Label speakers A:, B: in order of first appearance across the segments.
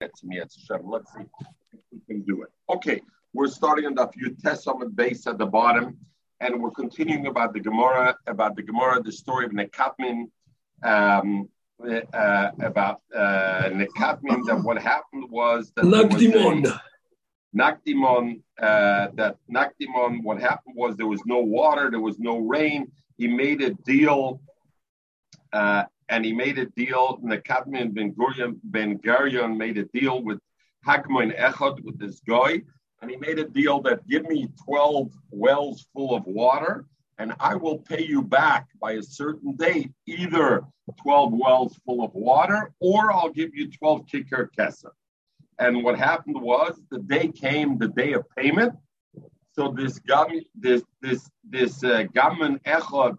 A: Let's see if we can do it. Okay, we're starting on the few tests on the base at the bottom, and we're continuing about the Gemara, about the Gemara, the story of Nakdimon, um, uh, about uh, Nakdimon, that what happened was that
B: Nakdimon.
A: Nakdimon, uh, that Nakdimon, what happened was there was no water, there was no rain. He made a deal uh, and he made a deal. Nakdimon Ben Gurion Ben Gurion made a deal with Hakmoin Echad with this guy, and he made a deal that give me twelve wells full of water, and I will pay you back by a certain date, either twelve wells full of water, or I'll give you twelve kicker kesa. And what happened was the day came, the day of payment. So this gam, this this this uh, gammon echad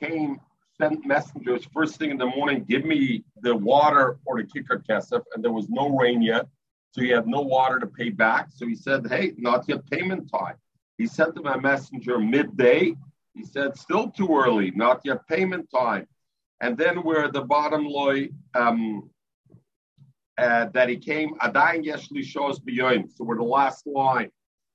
A: came sent messengers first thing in the morning, give me the water or the kicker kesef, and there was no rain yet. So he had no water to pay back. So he said, Hey, not yet payment time. He sent them a messenger midday. He said, Still too early, not yet payment time. And then we're at the bottom loy um, uh, that he came, Adayin Yeshli shows beyond. So we're the last line.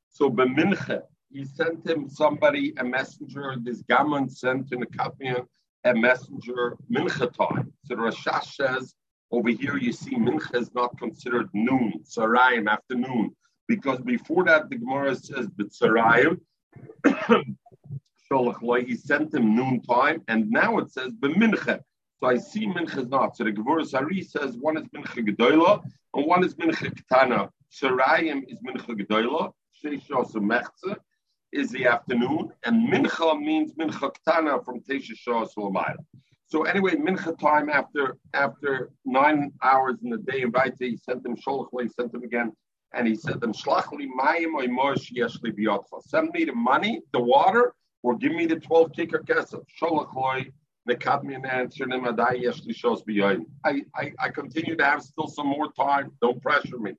A: So Beminche, he sent him somebody, a messenger, this gammon sent in a Katmian, a messenger mincha time. So Rashash says over here you see mincha is not considered noon, sarayim, afternoon, because before that the Gemara says b'tzarayim. he sent him noon time, and now it says b'mincha. So I see mincha is not. So the Gevuras Ari says one is mincha gedola and one is mincha ketana. Sarayim is mincha gedola, sheisha mechza, is the afternoon, and mincha means mincha ktana from Tesha Shah Sulamayim. So anyway, mincha time after after nine hours in the day, invite he sent them sholach, he sent them again, and he said them shlachli mayim oimosh yeshli biyotcha. Send me the money, the water, or give me the twelve kicker kesef. Sholach loy. Nekadmi and answered him, Adai Yeshli shows beyond. I, I, continue to have still some more time. Don't pressure me.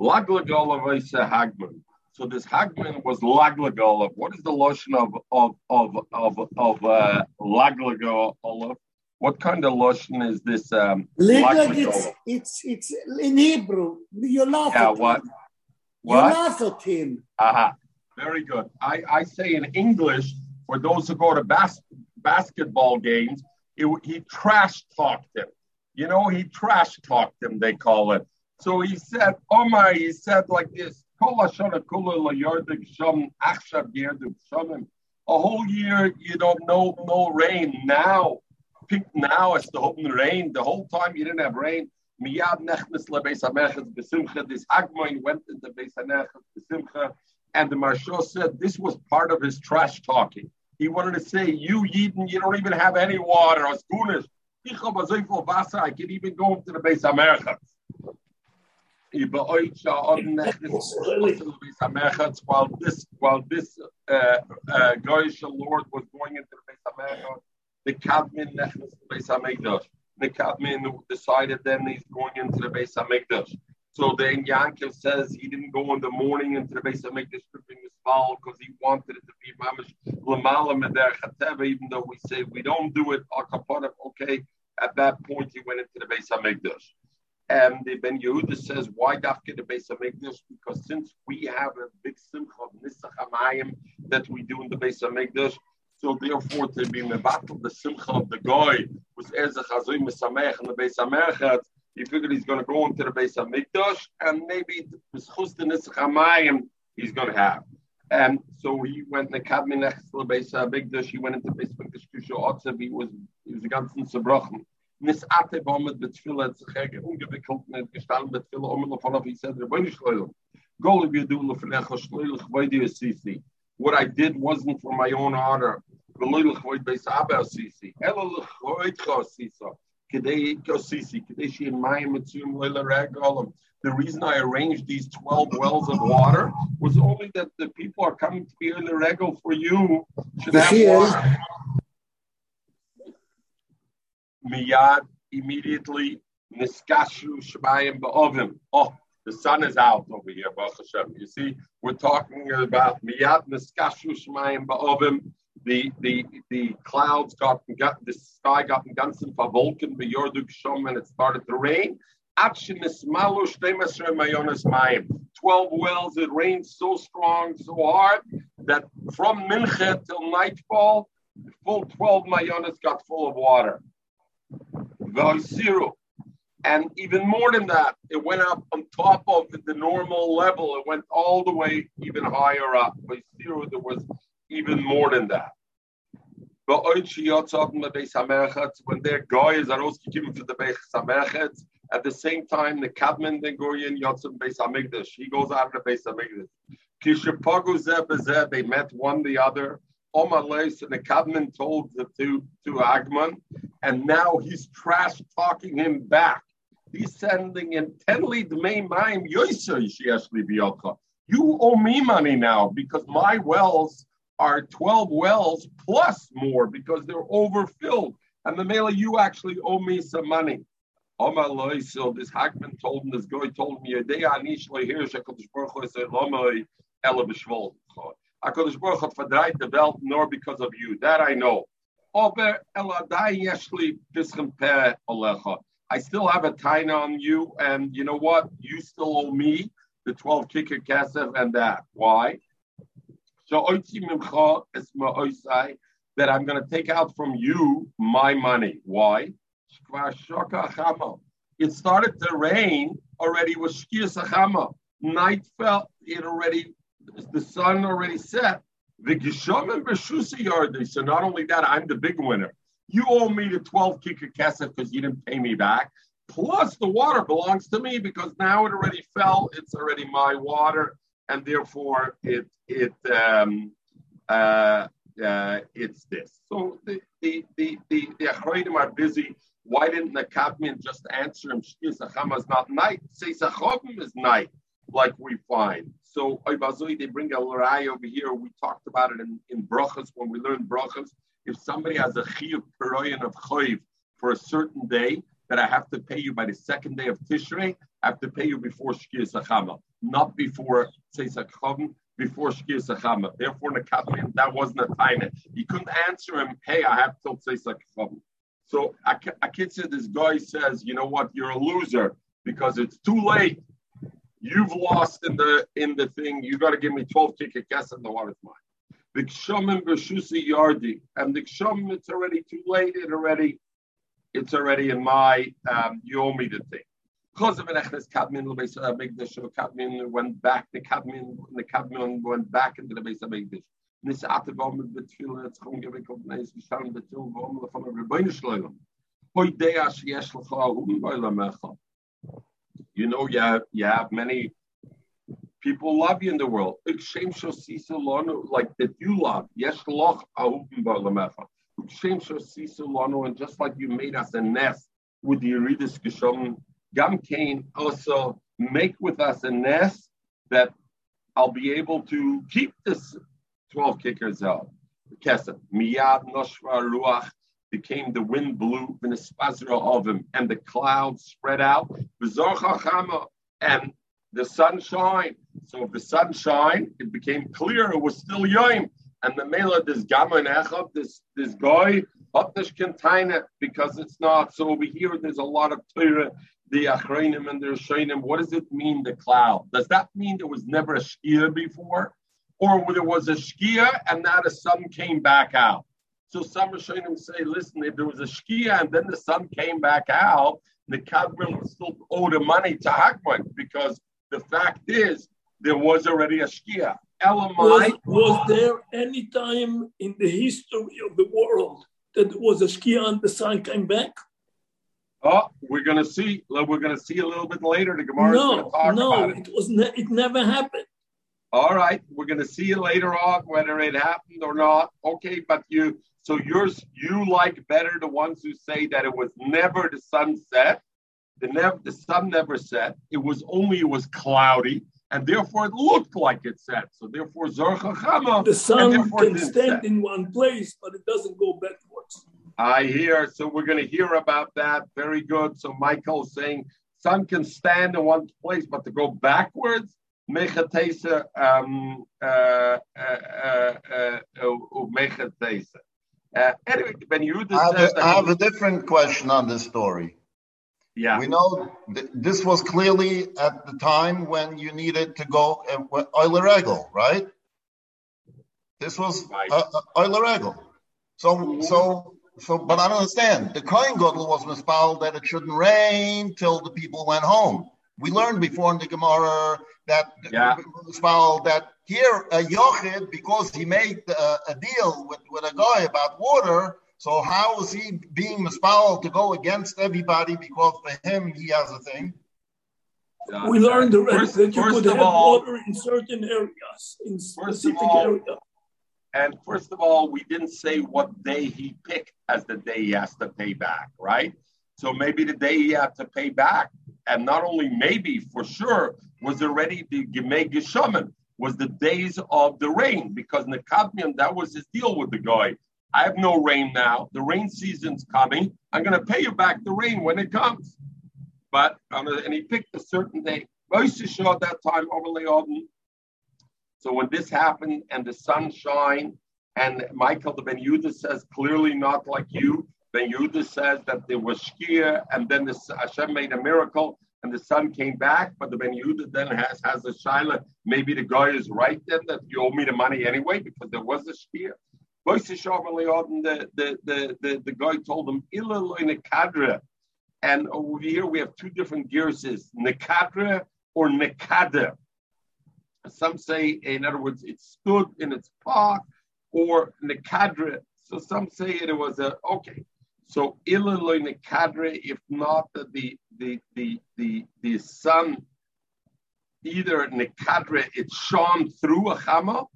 A: Laglagola Hagman. So this Hagman was Laglagolov. What is the lotion of of of of of uh, Laglagolov? What kind of lotion is this? Um,
B: it's, it's it's in Hebrew. You laugh
A: yeah,
B: at
A: what?
B: him.
A: What?
B: You laugh at him.
A: Uh-huh. Very good. I, I say in English, for those who go to bas- basketball games, it, he trash talked him. You know, he trash talked him, they call it. So he said, oh my, he said like this, a whole year you don't know no rain. Now, pick now it's the open rain. The whole time you didn't have rain. Miyad nechnes lebeis. This Hagmoin went into beis hamechas besimcha, and the Marshal said this was part of his trash talking. He wanted to say, "You Yidden, you don't even have any water. As I can even go into the beis hamechas." While this while this uh, uh, Lord was going into the Beis Hamikdash, the Kadmin nechnes the Beis Hamikdash. The Kadmin decided then he's going into the Beis Hamikdash. So then Yankov says he didn't go in the morning into the Beis Hamikdash stripping his fowl because he wanted it to be mamish lamala meder even though we say we don't do it Okay, at that point he went into the Beis Hamikdash. And the Ben Yehoyada says, why dafke the Beis Hamikdash? Because since we have a big simcha of Nisach Hamayim that we do in the Beis Hamikdash, so therefore to be mevatel the simcha of the guy was Ezech Hazoy Mesamech in the Beis Hamikdash, he figured he's going to go into the Beis Hamikdash and maybe the Schus the Nisach Hamayim he's going to have. And so he went in the next to the Beis Hamikdash. He went into the Beis Hamikdash. He was he was a ganzen zerbrochen. Nisate bommet mit Tfila hat sich ungewickelt und hat gestanden mit Tfila um und von auf ich sage, wenn ich schleule. Gole wir du lo verlecho schleule, ich weiß dir sisi. What I did wasn't for my own honor. Geloyle ich weiß bei Saba sisi. Elo lo choit cho sisa. Kedei ko sisi, kedei she in my mitzum. The reason I arranged these 12 wells of water was only that the people are coming to be in the regal for you should have water miyad immediately niskashu shmayim ba'ovim. Oh, the sun is out over here, Baruch Hashem. You see, we're talking about miyad niskashu shmayim ba'ovim. The the the clouds got the sky got ganzen verwolken beyorduk shom and it started to rain. Akshinis malush mayonis mayim. Twelve wells. It rained so strong, so hard that from mincha till nightfall, full twelve mayonis got full of water. Zero. And even more than that, it went up on top of the normal level. It went all the way even higher up. By zero, there was even more than that. When their guys are also given for the Beis Hamikdash, at the same time, the Kadman the Goyen Yotzim Beis Hamikdash, he goes out of the Beis Hamikdash. They met one the other. Omales and the Kadman told the to to Agman, and now he's trash talking him back. He's sending in tenly dmei sheashli biyotcha. You owe me money now because my wells are 12 wells plus more because they're overfilled. And the male, you actually owe me some money. Omar so this Hackman told him, this guy told me, a day anish loy here, Shekadosh Baruch Hu said, Lomoi, B'Shvol. HaKadosh Baruch Hu verdreit the belt, nor because of you. That I know. Yeshli Olecha. I still have a taina on you, and you know what? You still owe me the 12 kicker kesef and that. Why? So that I'm going to take out from you my money. Why? It started to rain already with Shkir Night fell, it already, the sun already set. The Gishomim Beshusa Yardi. So not only that, I'm the big winner. You owe me the 12 kicker kesef because you didn't pay me back. Plus, the water belongs to me because now it already fell. It's already my water, and therefore it it um, uh, uh, it's this. So the the the the, the are busy. Why didn't the Kadmian just answer him? Shkir is not night. Say is night, like we find. So they bring a rai over here. We talked about it in, in brachas when we learned brachas if somebody has a chiyuv peroyan of choiv for a certain day that I have to pay you by the second day of Tishrei, I have to pay you before Shkir Sachama, not before Tzeisak before Shkir Sachama. Therefore, Nakdimon, that wasn't a time. He couldn't answer him, hey, I have till Tzeisak So Akitsa, this guy says, you know what, you're a loser because it's too late. You've lost in the in the thing. You got to give me 12 ticket guess and the water's mine. The Kshamim Beshusi Yardi. And the Kshamim, it's already too late. It already, it's already in my, um, you owe me the thing. Because of Echnes Kadmin, the Beis Hamikdash, Kadmin went back, the Kadmin, the Kadmin went back into the Beis Hamikdash. Nis Atavom mit Betfil, it's recognized, we stand the two Vom from a Rebbeinu Shloim. Hoi Dea Sheyesh Lecha, Hum Boilamecha. You know, you have, you have many People love you in the world. Like that you love. Yes, and just like you made us a nest with the Eurydice Geshom, Gam also make with us a nest that I'll be able to keep this 12 kickers out. Kesef, Miyad Noshra Ruach became the wind blew of him, and the clouds spread out. And the sunshine. So if the sun sunshine, it became clear it was still Yom. And the Mela, this Gaman Echab, this this guy, Hotnish container because it's not. So over here, there's a lot of Torah, the Achreinim and the Rishonim. What does it mean, the cloud? Does that mean there was never a Shkia before? Or there was a Shkia and now the sun came back out? So some Rishonim say, listen, if there was a Shkia and then the sun came back out, the Kadmil still owed the money to Hakman because the fact is, there was already a Shkia.
C: Was, was there any time in the history of the world that there was a Shkia and the sun came back?
A: Oh, we're going to see. We're going to see a little bit later. The Gemara is gonna talk about it.
C: no, no, it. it was. Ne- it never happened.
A: All right, we're going to see you later on whether it happened or not. Okay, but you. So yours, you like better the ones who say that it was never the sunset the, nev- the sun never set. It was only it was cloudy, and therefore it looked like it set. So therefore, Zorcha Chama.
C: The sun can stand set. in one place, but it doesn't go backwards.
A: I hear. So we're going to hear about that. Very good. So Michael saying sun can stand in one place, but to go backwards. Mechatesa, um, uh, uh, uh, uh, uh, anyway, Ben Yehoyada
D: I have, a, I have a different question on this story.
A: Yeah.
D: We know th- this was clearly at the time when you needed to go uh, Euler right? This was
A: Right.
D: uh, uh, Euler Regel. So, so, so, but I don't understand. The Kohen Gadol was mispal that it shouldn't rain till the people went home. We learned before in the Gemara that
A: Yeah.
D: that here a Yochid because he made uh, a deal with, with a guy about water. So how is he being mispal to go against everybody because for him he has a thing?
A: Yeah.
C: We learned already
A: First-
C: that you could have
A: all-
C: water in certain areas, in
A: of
C: specific
A: all,
C: areas.
A: And first of all, we didn't say what day he picked as the day he has to pay back, right? So maybe the day he had to pay back, and not only maybe, for sure, was already the Gemei Geshaman, was the days of the rain, because Nakdimon, that was his deal with the guy. I have no rain now. The rain season's coming. I'm going to pay you back the rain when it comes. But, um, and he picked a certain day. Moshe at that time, Odin, so when this happened and the sun shined, and Michael the Ben Yehoyada says clearly not like you. Ben Yehoyada says that there was shkia, and then the Hashem made a miracle, and the sun came back. But the Ben Yehoyada then has has a shaila. Maybe the guy is right then that you owe me the money anyway because there was a shkia. The, the, the, the, the guy told him, "Illa in kadra. And over here we have two different gears: nekadra or nekada. Some say, in other words, it stood in its park, or nekadra. So some say it was a okay. So ilaloi nekadra, if not the the the the the, sun, either nekadra, it shone through a chama,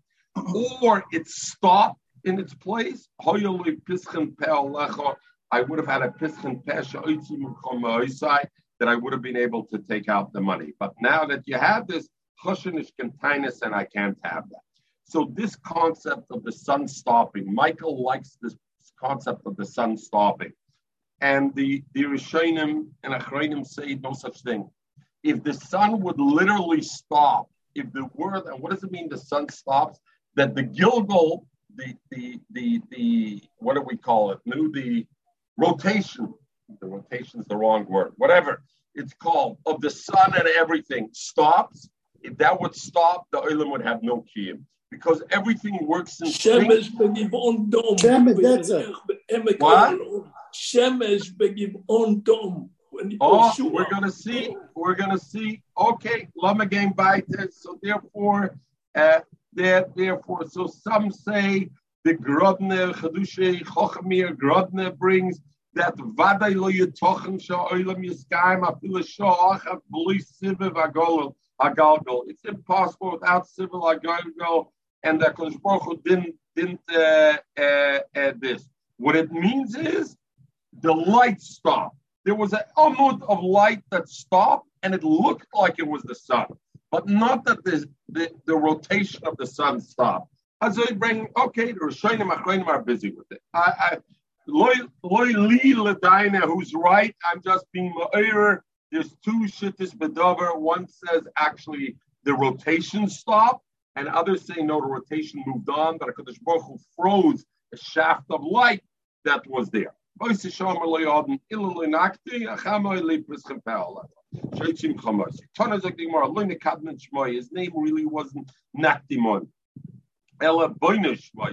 A: or it stopped in its place. I would have had a pischen pesha that I would have been able to take out the money. But now that you have this Chushinish containers and I can't have that. So this concept of the sun stopping, Michael likes this concept of the sun stopping. And the, the Rishonim and Achronim say no such thing. If the sun would literally stop, if the word, and what does it mean the sun stops? That the Gilgal, the the the the what do we call it? New the rotation. The rotation is the wrong word. Whatever it's called of the sun and everything stops. If that would stop, the oilam would have no kiyum because everything works in sync.
C: Shemesh begivon dom.
B: Shemesh, that's it.
A: What?
C: Elon. Shemesh begivon dom.
A: Oh, we're gonna see. We're gonna see. Okay, lama game by So therefore, uh, there, therefore, so some say the Grodner Chadushe Chochamir Grodner brings that vaday lo yitochen sha oilam yiskaim afilu sha achat b'li siviv agol agalgol. It's impossible without civil agalgol, and the Kodesh Baruch Hu didn't didn't uh, uh, uh, this. What it means is the light stopped. There was an amount of light that stopped, and it looked like it was the sun, but not that the, the, rotation of the sun stopped. As I bring, okay, the Rishonim Achronim are busy with it. I, I loy li ledaina, who's right? I'm just being ma'ir. There's two shittis bedover. One says actually the rotation stopped, and others say no, the rotation moved on. But Hakadosh Baruch Hu froze a shaft of light that was there. His name really wasn't Nakdimon. Ella.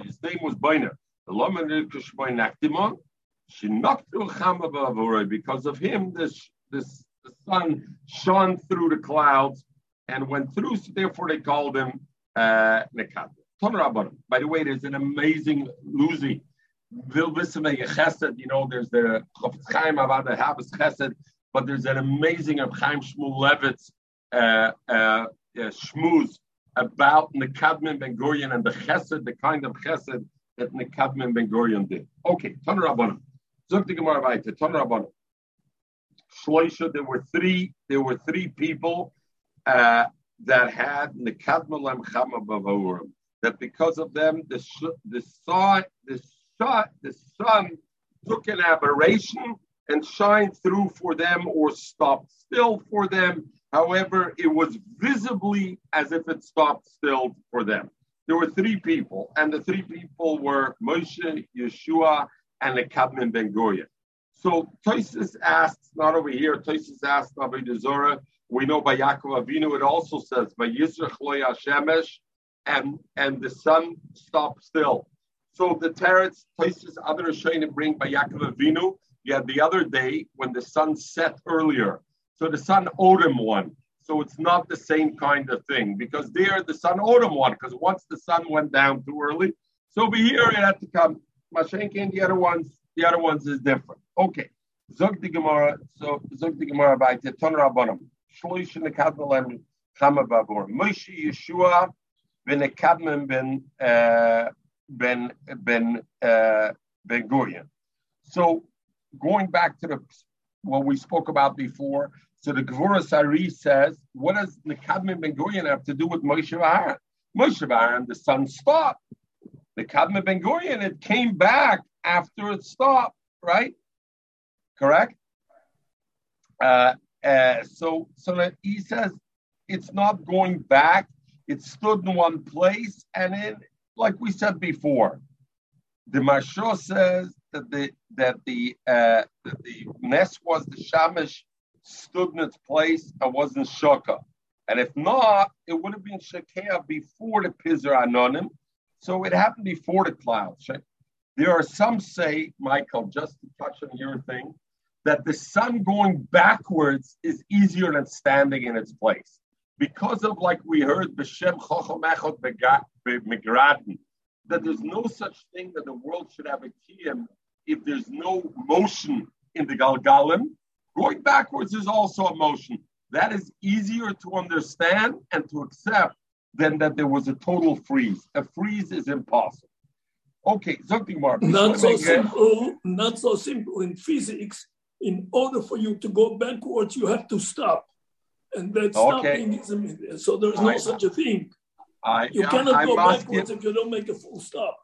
A: His name was Boine. The Nakdimon. She knocked. Because of him, this this the sun shone through the clouds and went through. So therefore, they called him uh. By the way, there's an amazing Luzi. You know, there's the Chofetz Chaim about the Ahavas Chesed, but there's an amazing Chaim Shmuelevitz uh, uh, uh, shmooze about Nakdimon Ben Gurion and the Chesed, the kind of Chesed that Nakdimon Ben Gurion did. Okay, Ton Rabbanim. Zog the Gemara weiter. Ton Rabbanim. Shloisha, there were three. There were three people uh, that had Nekadmin Lem Chama Bavarim. That because of them, the the sun, the sun, the sun took an aberration and shined through for them or stopped still for them. However, it was visibly as if it stopped still for them. There were three people, and the three people were Moshe, Yeshua, and the Kadmon Ben Gurion. So Toisus asks, not over here, Toisus asks Rabbi Zora, we know by Yaakov Avinu, it also says, Shemesh, and and the sun stopped still. So the Teretz, Toisus, other Rishonim bring by Yaakov Avinu, you had the other day when the sun set earlier. So the sun him one. So it's not the same kind of thing because there the sun him one because once the sun went down too early, so over here it had to come. Mashenkin, the other ones, the other ones is different. Okay. Zog the Gemara, so Zog the Gemara by the Ton Rabbanim. Shloish in the Kadmalem Chama Babur. Moshe Yeshua ben Kadman ben uh, ben ben uh, ben Gurion. So going back to the what we spoke about before, so the Gevuras Ari says, what does Nakdimon Ben Gurion have to do with Moshe Aaron? Moshe Aaron, the sun stopped. The Kadma Ben Gurion, it came back after it stopped, right? Correct? Uh, uh, so, so he says it's not going back. It stood in one place, and then, like we said before, the Marsho says that the that the uh, that the nest was the shamish stood in its place and wasn't shaka. And if not, it would have been shakea before the pizar anonim. So it happened before the clouds. Right? There are some say, Michael, just to touch on your thing, that the sun going backwards is easier than standing in its place. Because of, like we heard, B'Shem Echot that there's no such thing that the world should have a kiyam if there's no motion in the Galgalim. Going backwards is also a motion. That is easier to understand and to accept than that there was a total freeze. A freeze is impossible. Okay, something more.
C: Not so simple. Not so simple in physics. In order for you to go backwards, you have to stop, and that stopping is a, so. There's no I, such a thing. I, you cannot I, go backwards if you don't make a full stop.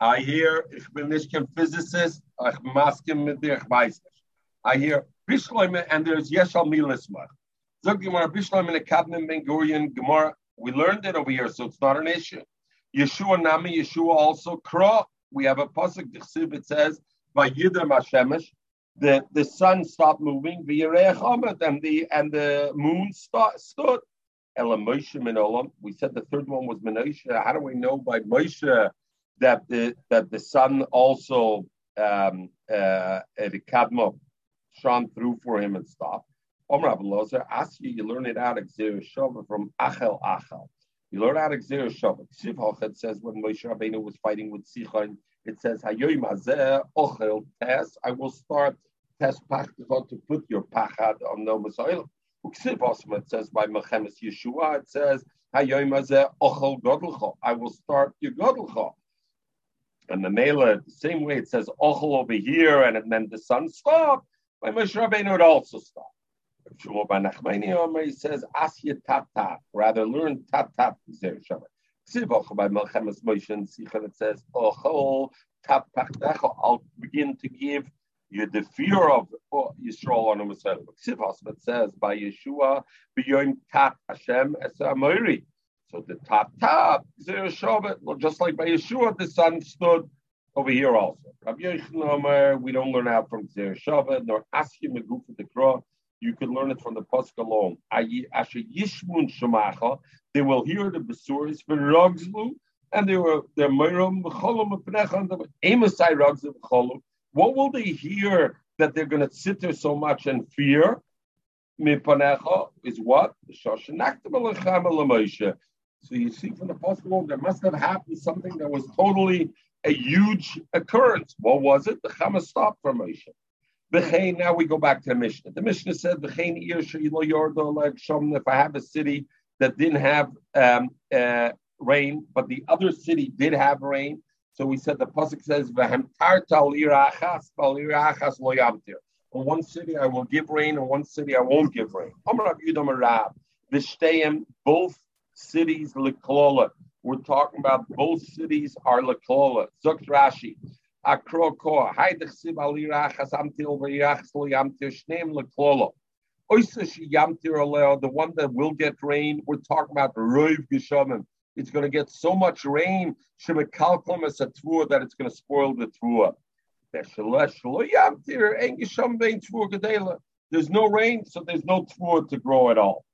A: I hear, ich bin nicht kein physicist, uh, ich maske mit dir, ich weiß nicht. I hear, Bishloime, and there's Yeshal Milismach. Zog Gemara, Bishloime, the Kadmim Ben Gurion, Gemara, we learned it over here, so it's not an issue. Yeshua Nami, Yeshua also, Kra, we have a pasuk, it says, Vayidam Hashemesh, the, the sun stopped moving, and the and the moon start, stood. We said the third one was Menoshe. How do we know by Moshe that the that the sun also um, uh, the Kadma shone through for him and stopped? Omar Abelazar, ask you, you learn it out of Xer from Achel Achel. You learn out of Shava. Ksiv says when Moshe Rabbeinu was fighting with Sichon, it says, Hayoy Mazeh Ochel Tes, I will start Tes Pachtivot to put your Pachad on no Messiah. Ksiv also it says by Mechemes Yeshua, it says, Hayoy Mazeh Ochel Godelcha, I will start your Godelcha. And the Mela, the same way it says Ochel over here, and then the sun stopped, by Moshe Rabbeinu it also stopped. Shmuel Bar Nachmani he says, Asya Tat Tat, rather learn Tat Ksiv by Melchemes Moshe and Sichon, it says, Ochol Pachtecho, I'll begin to give you the fear of Yisrael on himself. Ksiv it says, by Yeshua, beyond Tat Hashem as Amori. So the Tat Tat Zer Shabbat, just like by Yeshua, the sun stood over here also. Rabbi Yochanan we don't learn out from Zer Shabbat, nor ask him a goof of the cross you can learn it from the pasuk alone. They will hear the besuris v'rogzlu, and they were their meiram v'cholom Amosai rogzlu What will they hear that they're going to sit there so much and fear? is what The. So you see from the pasuk there must have happened something that was totally a huge occurrence. What was it? The Chama stopped for Moshe. V'chein, now we go back to the Mishnah. The Mishnah said, V'chein if I have a city that didn't have um, uh, rain, but the other city did have rain. So we said the pasuk says, On one city I will give rain, on one city I won't give rain. Both cities leklola. We're talking about both cities are leklola. Zuk Rashi. The one that will get rain, we're talking about Roiv Geshamim. It's going to get so much rain, Shemekalkom as a that it's going to spoil the Trua. There's no rain, so there's no tvur to grow at all.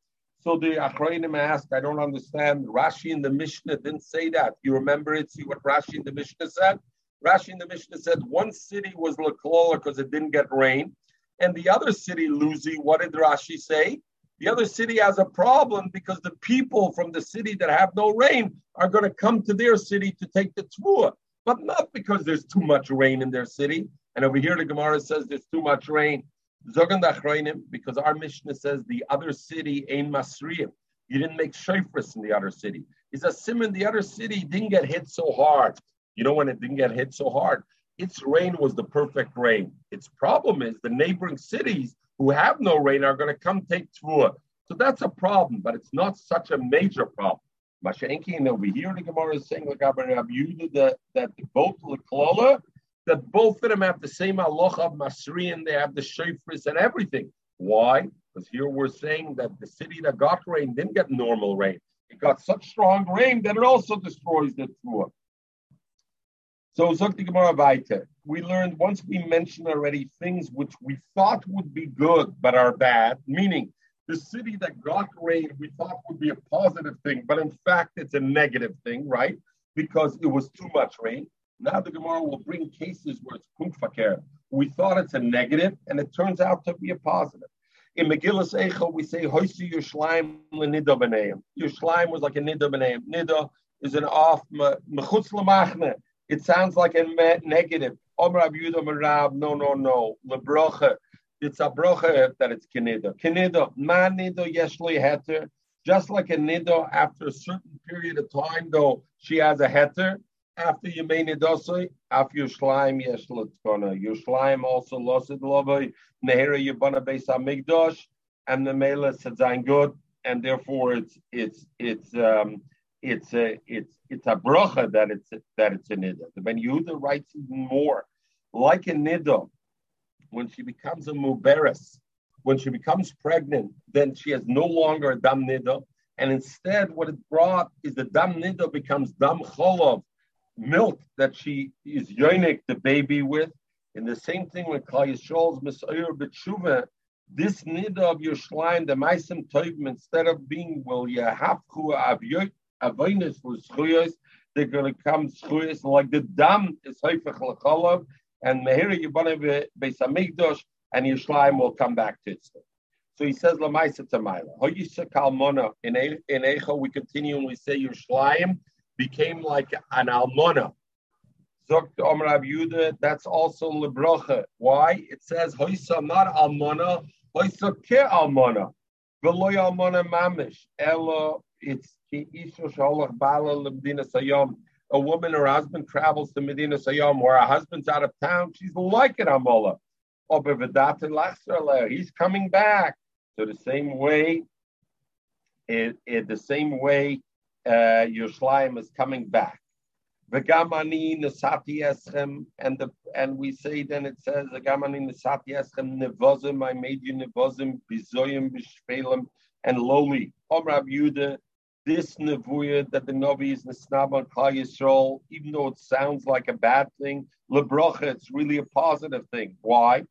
A: So the Achrayim asked, I don't understand. Rashi in the Mishnah didn't say that. You remember it? See what Rashi in the Mishnah said? Rashi in the Mishnah said one city was Laklola because it didn't get rain. And the other city, Luzi, what did Rashi say? The other city has a problem because the people from the city that have no rain are going to come to their city to take the tvua, but not because there's too much rain in their city. And over here, the Gemara says there's too much rain. Because our Mishnah says the other city ain't Masriyim. You didn't make shofris in the other city. It's a simon. The other city didn't get hit so hard. You know when it didn't get hit so hard? Its rain was the perfect rain. Its problem is the neighboring cities who have no rain are going to come take tvua. So that's a problem, but it's not such a major problem. Mashenki and over here the Gemara is saying like Rabbi that that both Leklola, that both of them have the same aloch of Masri and they have the shofris and everything. Why? Because here we're saying that the city that got rain didn't get normal rain. It got such strong rain that it also destroys the tvua. So Gemara We learned once we mentioned already things which we thought would be good but are bad, meaning the city that got rain we thought would be a positive thing, but in fact it's a negative thing, right? Because it was too much rain. Now the Gemara will bring cases where it's punkfaker. We thought it's a negative, and it turns out to be a positive. In Megillah Eichel, we say Hoisi Yerushalayim lenida b'neim. Was like a nida. Nida is an off mechutz lemachne. It sounds like a negative. Omer Abiyud Rab. No, no, no. Lebrocha. It's a brocha that it's kinida. Kinida. Ma nido yeshli heter. Just like a nido, after a certain period of time, though, she has a heter. After you made nidosoi, after Yerushalayim yesh letkona. Yerushalayim also lost it lovely. Nehera yibana beis hamigdosh, and the mela said good, and therefore it's it's it's um it's a it's it's a bracha that it's that it's a nida. The Ben Yehoyada writes even more, like a nida, when she becomes a muberes, when she becomes pregnant, then she has no longer a dam nida, and instead what it brought is the dam nida becomes dam cholov, milk that she is yoinik the baby with. And the same thing with Klal Yisrael's Messiah B'tshuva, this nida of your shrine, the Maisim Toivim, instead of being, well, to have avoinus for schuyas, they're going to come schuyas like the dam is haifach lachalav, and mehira yibane beis hamikdash, and Yerushalayim will come back to it. So he says lamaisa tamayla. Hoyisa kalmona in in Echo we continue and we say Yerushalayim became like an almona. Zokt Omer Yuda, that's also lebrocha. Why? It says hoyisa not almona, hoyisa ke almona. Veloy almona mamish. Elo, it's a woman, her husband travels to Medina Sayyam, where her husband's out of town. She's like an Amola. He's coming back. So the same way, it, it, the same way, uh, Yerushalayim is coming back. V'gamani nesati eschem, and the and we say then it says v'gamani nesati eschem nevozim. I made you nevozim bizoyim b'shpelim and lowly. Om Rab Yudah this nevuah that the Navi is Nesnab on Klal Yisrael, even though it sounds like a bad thing, lebrocha, it's really a positive thing. Why?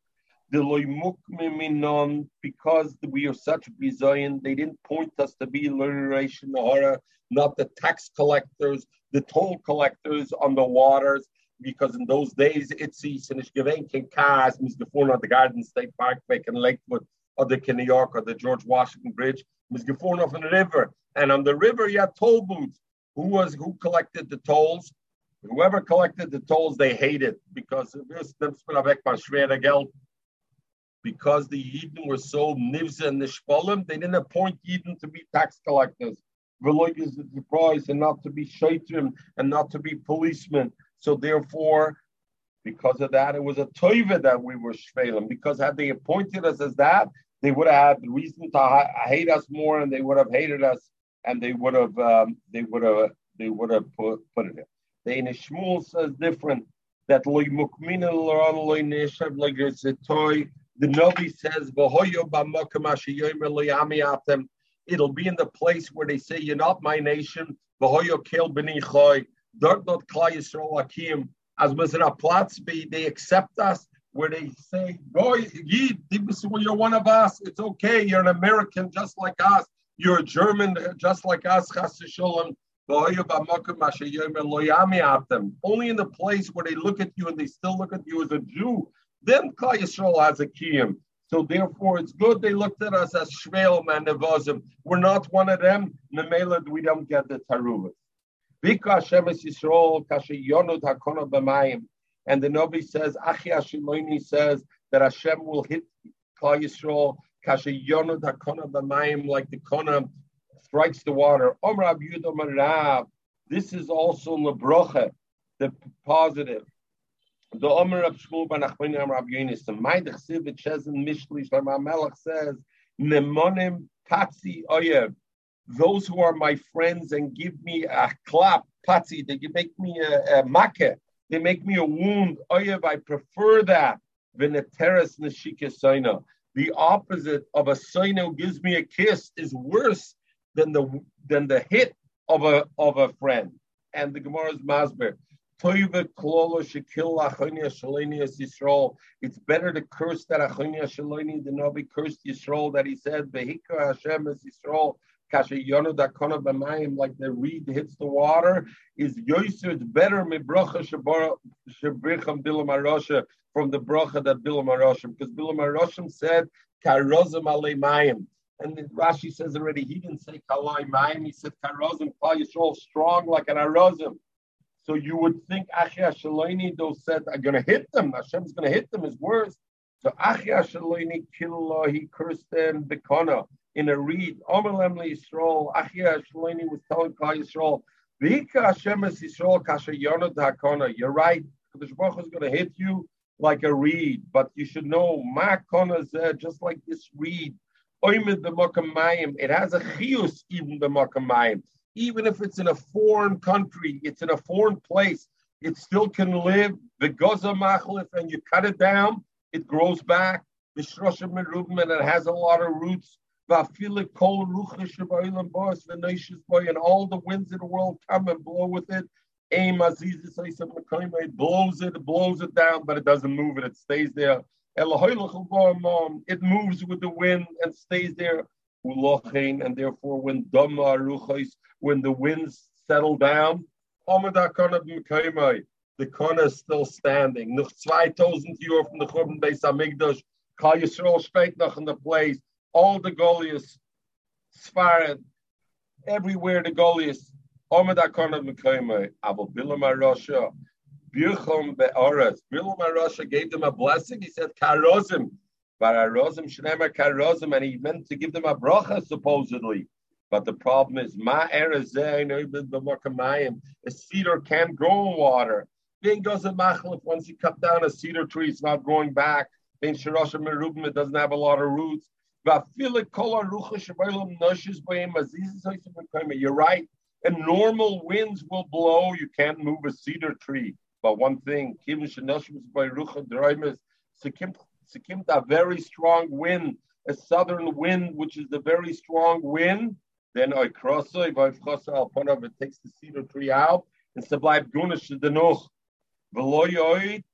A: The Loimuk Miminon, because we are such bizayin, they didn't point us to be liberation nahara, not the tax collectors, the toll collectors on the waters, because in those days it's and gewenken cars, mis gefahren on the Garden State Park, making Lakewood, or the New York, or the George Washington Bridge, mis gefahren off the river. And on the river, you had toll booths. Who was who collected the tolls? Whoever collected the tolls, they hated because because the Yidden were so nivza and nishpolim, they didn't appoint Yidden to be tax collectors. The prize and not to be shaitrim and not to be policemen. So therefore, because of that, it was a toiva that we were shvelim. Because had they appointed us as that, they would have had reason to hate us more and they would have hated us and they would have um, they would have they would have put, put it in. The Shmuel says different that loy mukmina toy. The Novi says It'll be in the place where they say you're not my nation. V'hoyo kel b'ni choy. Not klai Yisrael akim. as they accept us, where they say, "Go, Yid, you're one of us. It's okay. You're an American just like us. You're a German just like us." Only in the place where they look at you and they still look at you as a Jew, then Klal Yisrael has a kiyum. So therefore, it's good they looked at us as shveil and nevozim. We're not one of them. Nemela, we don't get the taruvas. And the Navi says, Achiya HaShiloni says that Hashem will hit Klal Yisrael kasha b'mayim like the kona strikes the water. This is also lebrocha, the positive. The Omer of Shmuel ben Achmoni Amar Rabbi Yonis, the Maidach Siv it says in Mishli Shlomo Melech says, Nemonim Patzi Oyev, those who are my friends and give me a clap, Patzi, they make me a, a they make me a wound. Oyev, I prefer that than a teres neshika soina. The opposite of a soina who gives me a kiss is worse than the than the hit of a of a friend. And the Gemara's masber. It's better to curse that Achonia than not be cursed Yisrael that he said, Behika Hashem is Yisrael, Kasha Yono Dakona B'mayim, like the reed hits the water, is Yoiser, it's better Mibracha Shabricham Bilam Arosha from the bracha that Bilam Aroshim, because Bilam Aroshim said, Karozim Mayim. And Rashi says already, he didn't say kalai mayim, he said karozim, Klal Yisrael strong like an arozim. So you would think Achiya HaShiloni, those said, I'm going to hit them. Hashem's going to hit them is worse. So Achiya HaShiloni, Killah, he cursed them, Bekona, in a reed. Omelem Yisrael, Achiya HaShiloni was telling Klal Yisrael, Vika Hashem es Yisrael, Kasha Yonah Hakona. You're right. The Baruch is going to hit you like a reed, but you should know, Ma Kona just like this reed Oimid the Mokamayim. it has a chius even the makamayim. Even if it's in a foreign country, it's in a foreign place, it still can live. The goza machlif, and you cut it down, it grows back. The merubim, and it has a lot of roots. And all the winds of the world come and blow with it. It blows it, it blows it down, but it doesn't move it, it stays there. It moves with the wind and stays there. And therefore, when when the winds settle down, the Kana is still standing. Noch 2000 years from the Churban Beis Hamikdash, Klal Yisrael steht noch in the place. All the Goliaths, Sfarad, everywhere the Goliaths, Omid HaKana Mekayimai, Abel Bilam HaRasha, Birchom be'oras. Bilam Arasha gave them a blessing. He said, Karozim. Bararozim Shnemer Karozim, and he meant to give them a bracha, supposedly. But the problem is, Ma A cedar can't grow in water. Then goes a machlif. Once you cut down a cedar tree, it's not growing back. Then Shirosha Merubim, it doesn't have a lot of roots. You're right. And normal winds will blow. You can't move a cedar tree. But one thing, a very strong wind, a southern wind, which is a very strong wind. Then I cross it, takes the cedar tree out, and sublime gunish the noch. Veloyoid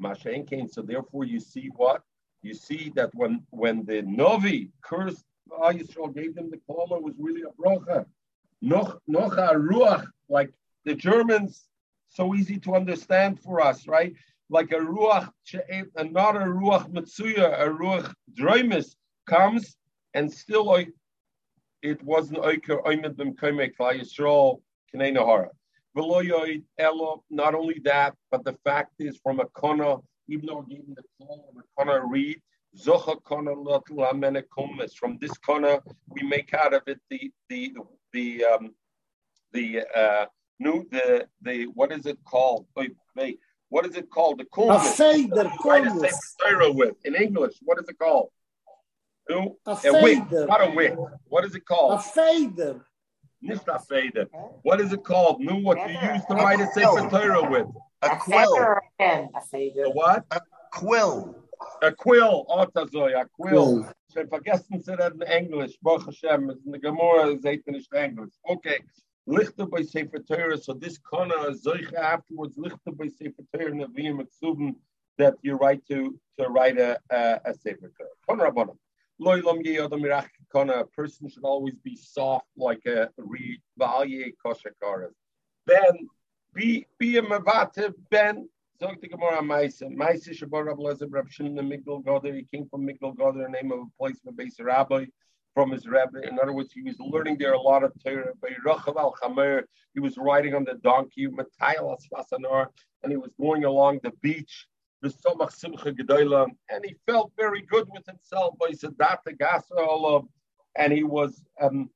A: elo shizocha. So therefore, you see what you see that when when the Novi cursed Yisrael gave them the kolma was really a bracha noch noch a ruach, like the Germans, so easy to understand for us, right? Like a ruach, not a ruach mitzuya, a ruach droimus comes, and still it wasn't oiker oimed b'm komek v'ayisrael k'nei nahara. Not only that, but the fact is from a kona, even though even the call of a kona read, from this corner, we make out of it the the the um, the uh, new the the what is it called? What is it called? The
B: coolness. A fader,
A: coolness. with in English. What is it called?
B: No, a, a
A: wick, not a wick. What is it called?
B: A fader.
A: Nicht a fader. What is it called? No, what you use to write a sefer Torah with?
D: A quill.
A: A what?
D: A quill.
A: A quill. Otazoy, a quill. Ich habe vergessen zu reden Englisch. Baruch Hashem, in the Gemara seht ihr nicht Englisch. Okay. Lichter by Sefer Torah. So this kana zoicha afterwards lichter by Sefer Torah Nevi'im Eksubim that you write to to write a a, a Sefer Torah. Kana rabbanim. Loilam yeyadam mirach kana. A person should always be soft like a revalye koshakaras. Ben be be a mavatev ben. Zog the Gemara Maisa. Maisa Shabbat Rabbi Lezer Rab Shimon the Migdal Goder. He came from Migdal Goder, name of a place from base rabbi from his rabbi. In other words, he was learning there a lot of Torah. al Chamer, he was riding on the donkey, Matayal Asfasanor, and he was going along the beach, and he felt very good with himself. By Sadata Gasa and he was um,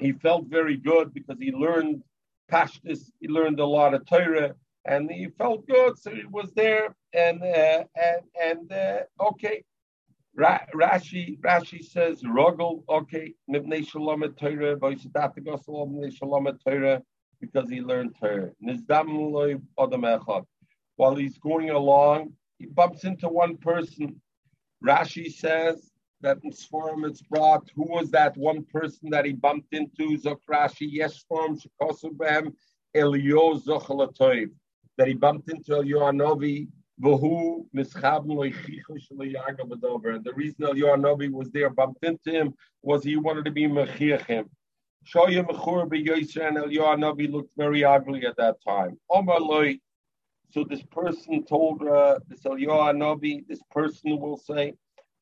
A: he felt very good because he learned Pashtus, he learned a lot of Torah, and he felt good, so he was there, and uh, and and uh, okay, Rashi Rashi says Rogel okay Mibnei Shalom Torah Mibnei Shalom Torah because he learned Torah. Nizdam loy Adam Echad. While he's going along, he bumps into one person. Rashi says that in Sforim it's brought. Who was that one person that he bumped into? Zok Rashi Yes Sforim Shekosubem Elio Zochalatoiv. That he bumped into Elio and the reason Eliyahu Novi was there, bumped into him, was he wanted to be Mechiach him. Shoya Mechur and Eliyahu Novi looked very ugly at that time. Omar Loi. So this person told uh, this Eliyahu this person will say,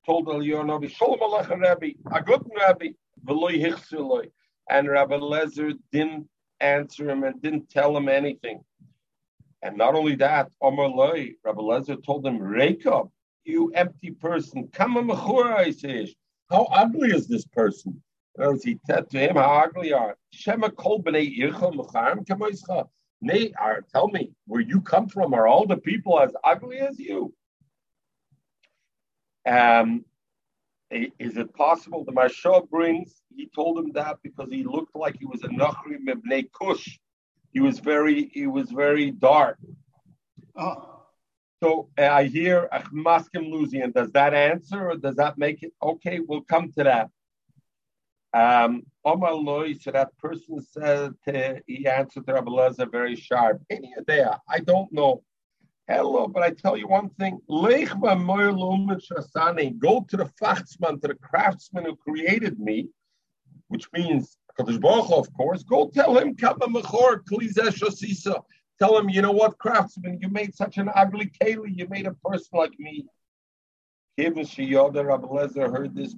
A: told Eliyahu Novi, Shalom Aleichem Rabbi, a good Rabbi. And Rabbi Lezer didn't answer him and didn't tell him anything. And not only that, Omar Loi, Rabbi Lezer told him, Reka, you empty person, come how ugly is this person? In he said to him, how ugly are Shema kol b'nei ircha m'charim kamoischa. Nay, uh, tell me, where you come from, are all the people as ugly as you? Um, is it possible the Maharsha brings? He told him that because he looked like he was a Nachri Mebnei Kush, he was very he was very dark. Oh. So uh, I hear Achmaskim Luzian. Does that answer or does that make it okay? We'll come to that. Um, Omar so that person said uh, he answered Rabbi Lezer very sharp. Any idea? I don't know. Hello, but I tell you one thing. Go to the fachtsman, to the craftsman who created me, which means Kadosh Baruch of course, go tell him, Tell him, you know what, craftsman, you made such an ugly keli, you made a person like me. Rabbi Lezer heard this,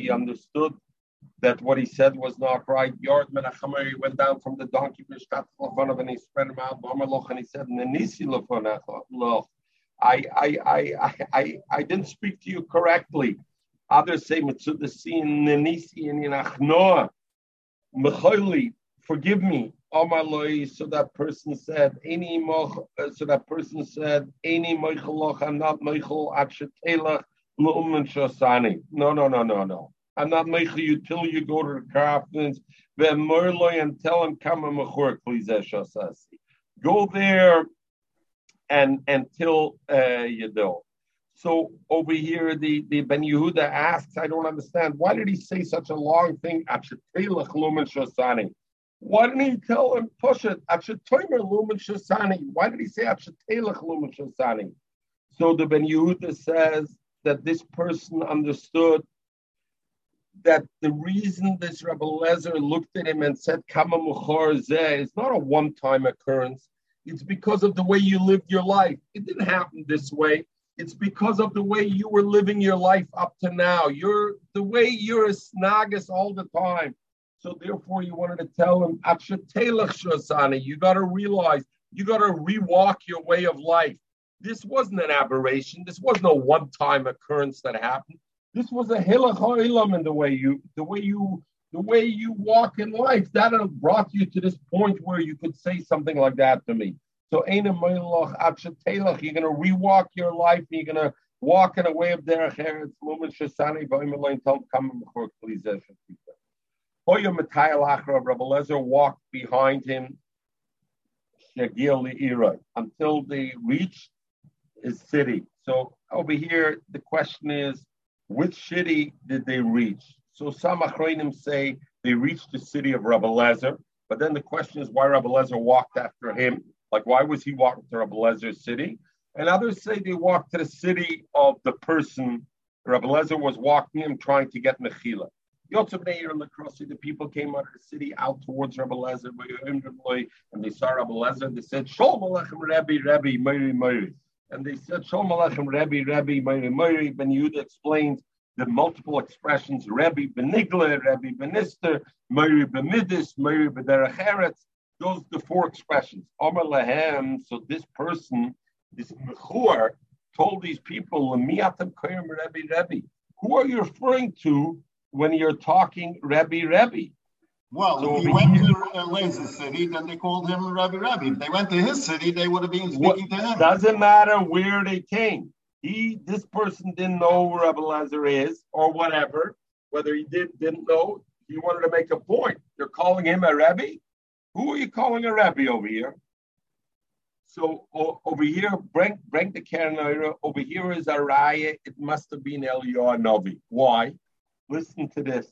A: he understood that what he said was not right. Yard Menachamer, he went down from the donkey, and he spread him out, and he said, I, I, I, I, I didn't speak to you correctly. Others say Mitzudasin Nenisi and Yinachnoa. Mecholi, forgive me. Amaloi, so that person said, Any moch, uh, so that person said, Any moicheloch, I'm not moichel akshetelach shosani. No, no, no, no, no. I'm not moichel you till you go to the craftsman's. Then Merloi and tell him, come and mechor, please, Go there and until uh, you do. So over here, the, the Ben Yehoyada asks, I don't understand, why did he say such a long thing? Why didn't he tell him, push it, Why did he say So the Ben Yehoyada says that this person understood that the reason this Rabbi Lezer looked at him and said, Kama is not a one time occurrence. It's because of the way you lived your life. It didn't happen this way. It's because of the way you were living your life up to now. You're the way you're a snagus all the time. So therefore, you wanted to tell him, you got to realize, you got to rewalk your way of life. This wasn't an aberration. This wasn't a one-time occurrence that happened. This was a hilach in the way you, the way you, the way you walk in life. That brought you to this point where you could say something like that to me. So you're to rewalk your life. You're to walk in a way of derech eretz. Moment shesani v'oimeloin tom kamim b'chor klizeh shekita. Hoya achra. Rabbi Lezer walked behind him. Shagil until they reached his city. So over here, the question is, which city did they reach? So some achronim say they reached the city of Rabbi Lezer. But then the question is why Rabbi Lezer walked after him. Like, why was he walking to Rabbi Lezer's city? And others say they walked to the city of the person. Rabbi Lezer was walking him trying to get Mechila. Yotzab Neir and Lacrosse, the people came out of the city out towards Rabbi Lezer, and they saw Rabbi Lezer, they said, Shol Malachem Rebbe, Rebbe, Meiri, Meiri. And they said, Shol Malachem Rebbe, Rebbe, Meiri, Meiri. Ben Yehoyada explains the multiple expressions, Rebbe Benigla, Rebbe Benister, Meiri Bemidis, Meiri Bederech Eretz. Those the four expressions. Omer so this person, this Mechur, told these people, Lemiatam Koyim Rebbe, Rebbe. Who are you referring to when you're talking Rebbe, Rebbe?
D: Well, so if he went here, to Elazar's city, then they called him Rabbi Rabbi. If they went to his city, they would have been speaking to him.
A: Doesn't matter where they came. He, this person didn't know who Rabbi Lazar is, or whatever. Whether he did, didn't know, he wanted to make a point. You're calling him a Rabbi? Who are you calling a Rabbi over here? So over here, bring bring the Karen over here is a raya. It must have been Eliyahu Novi. Why? Listen to this.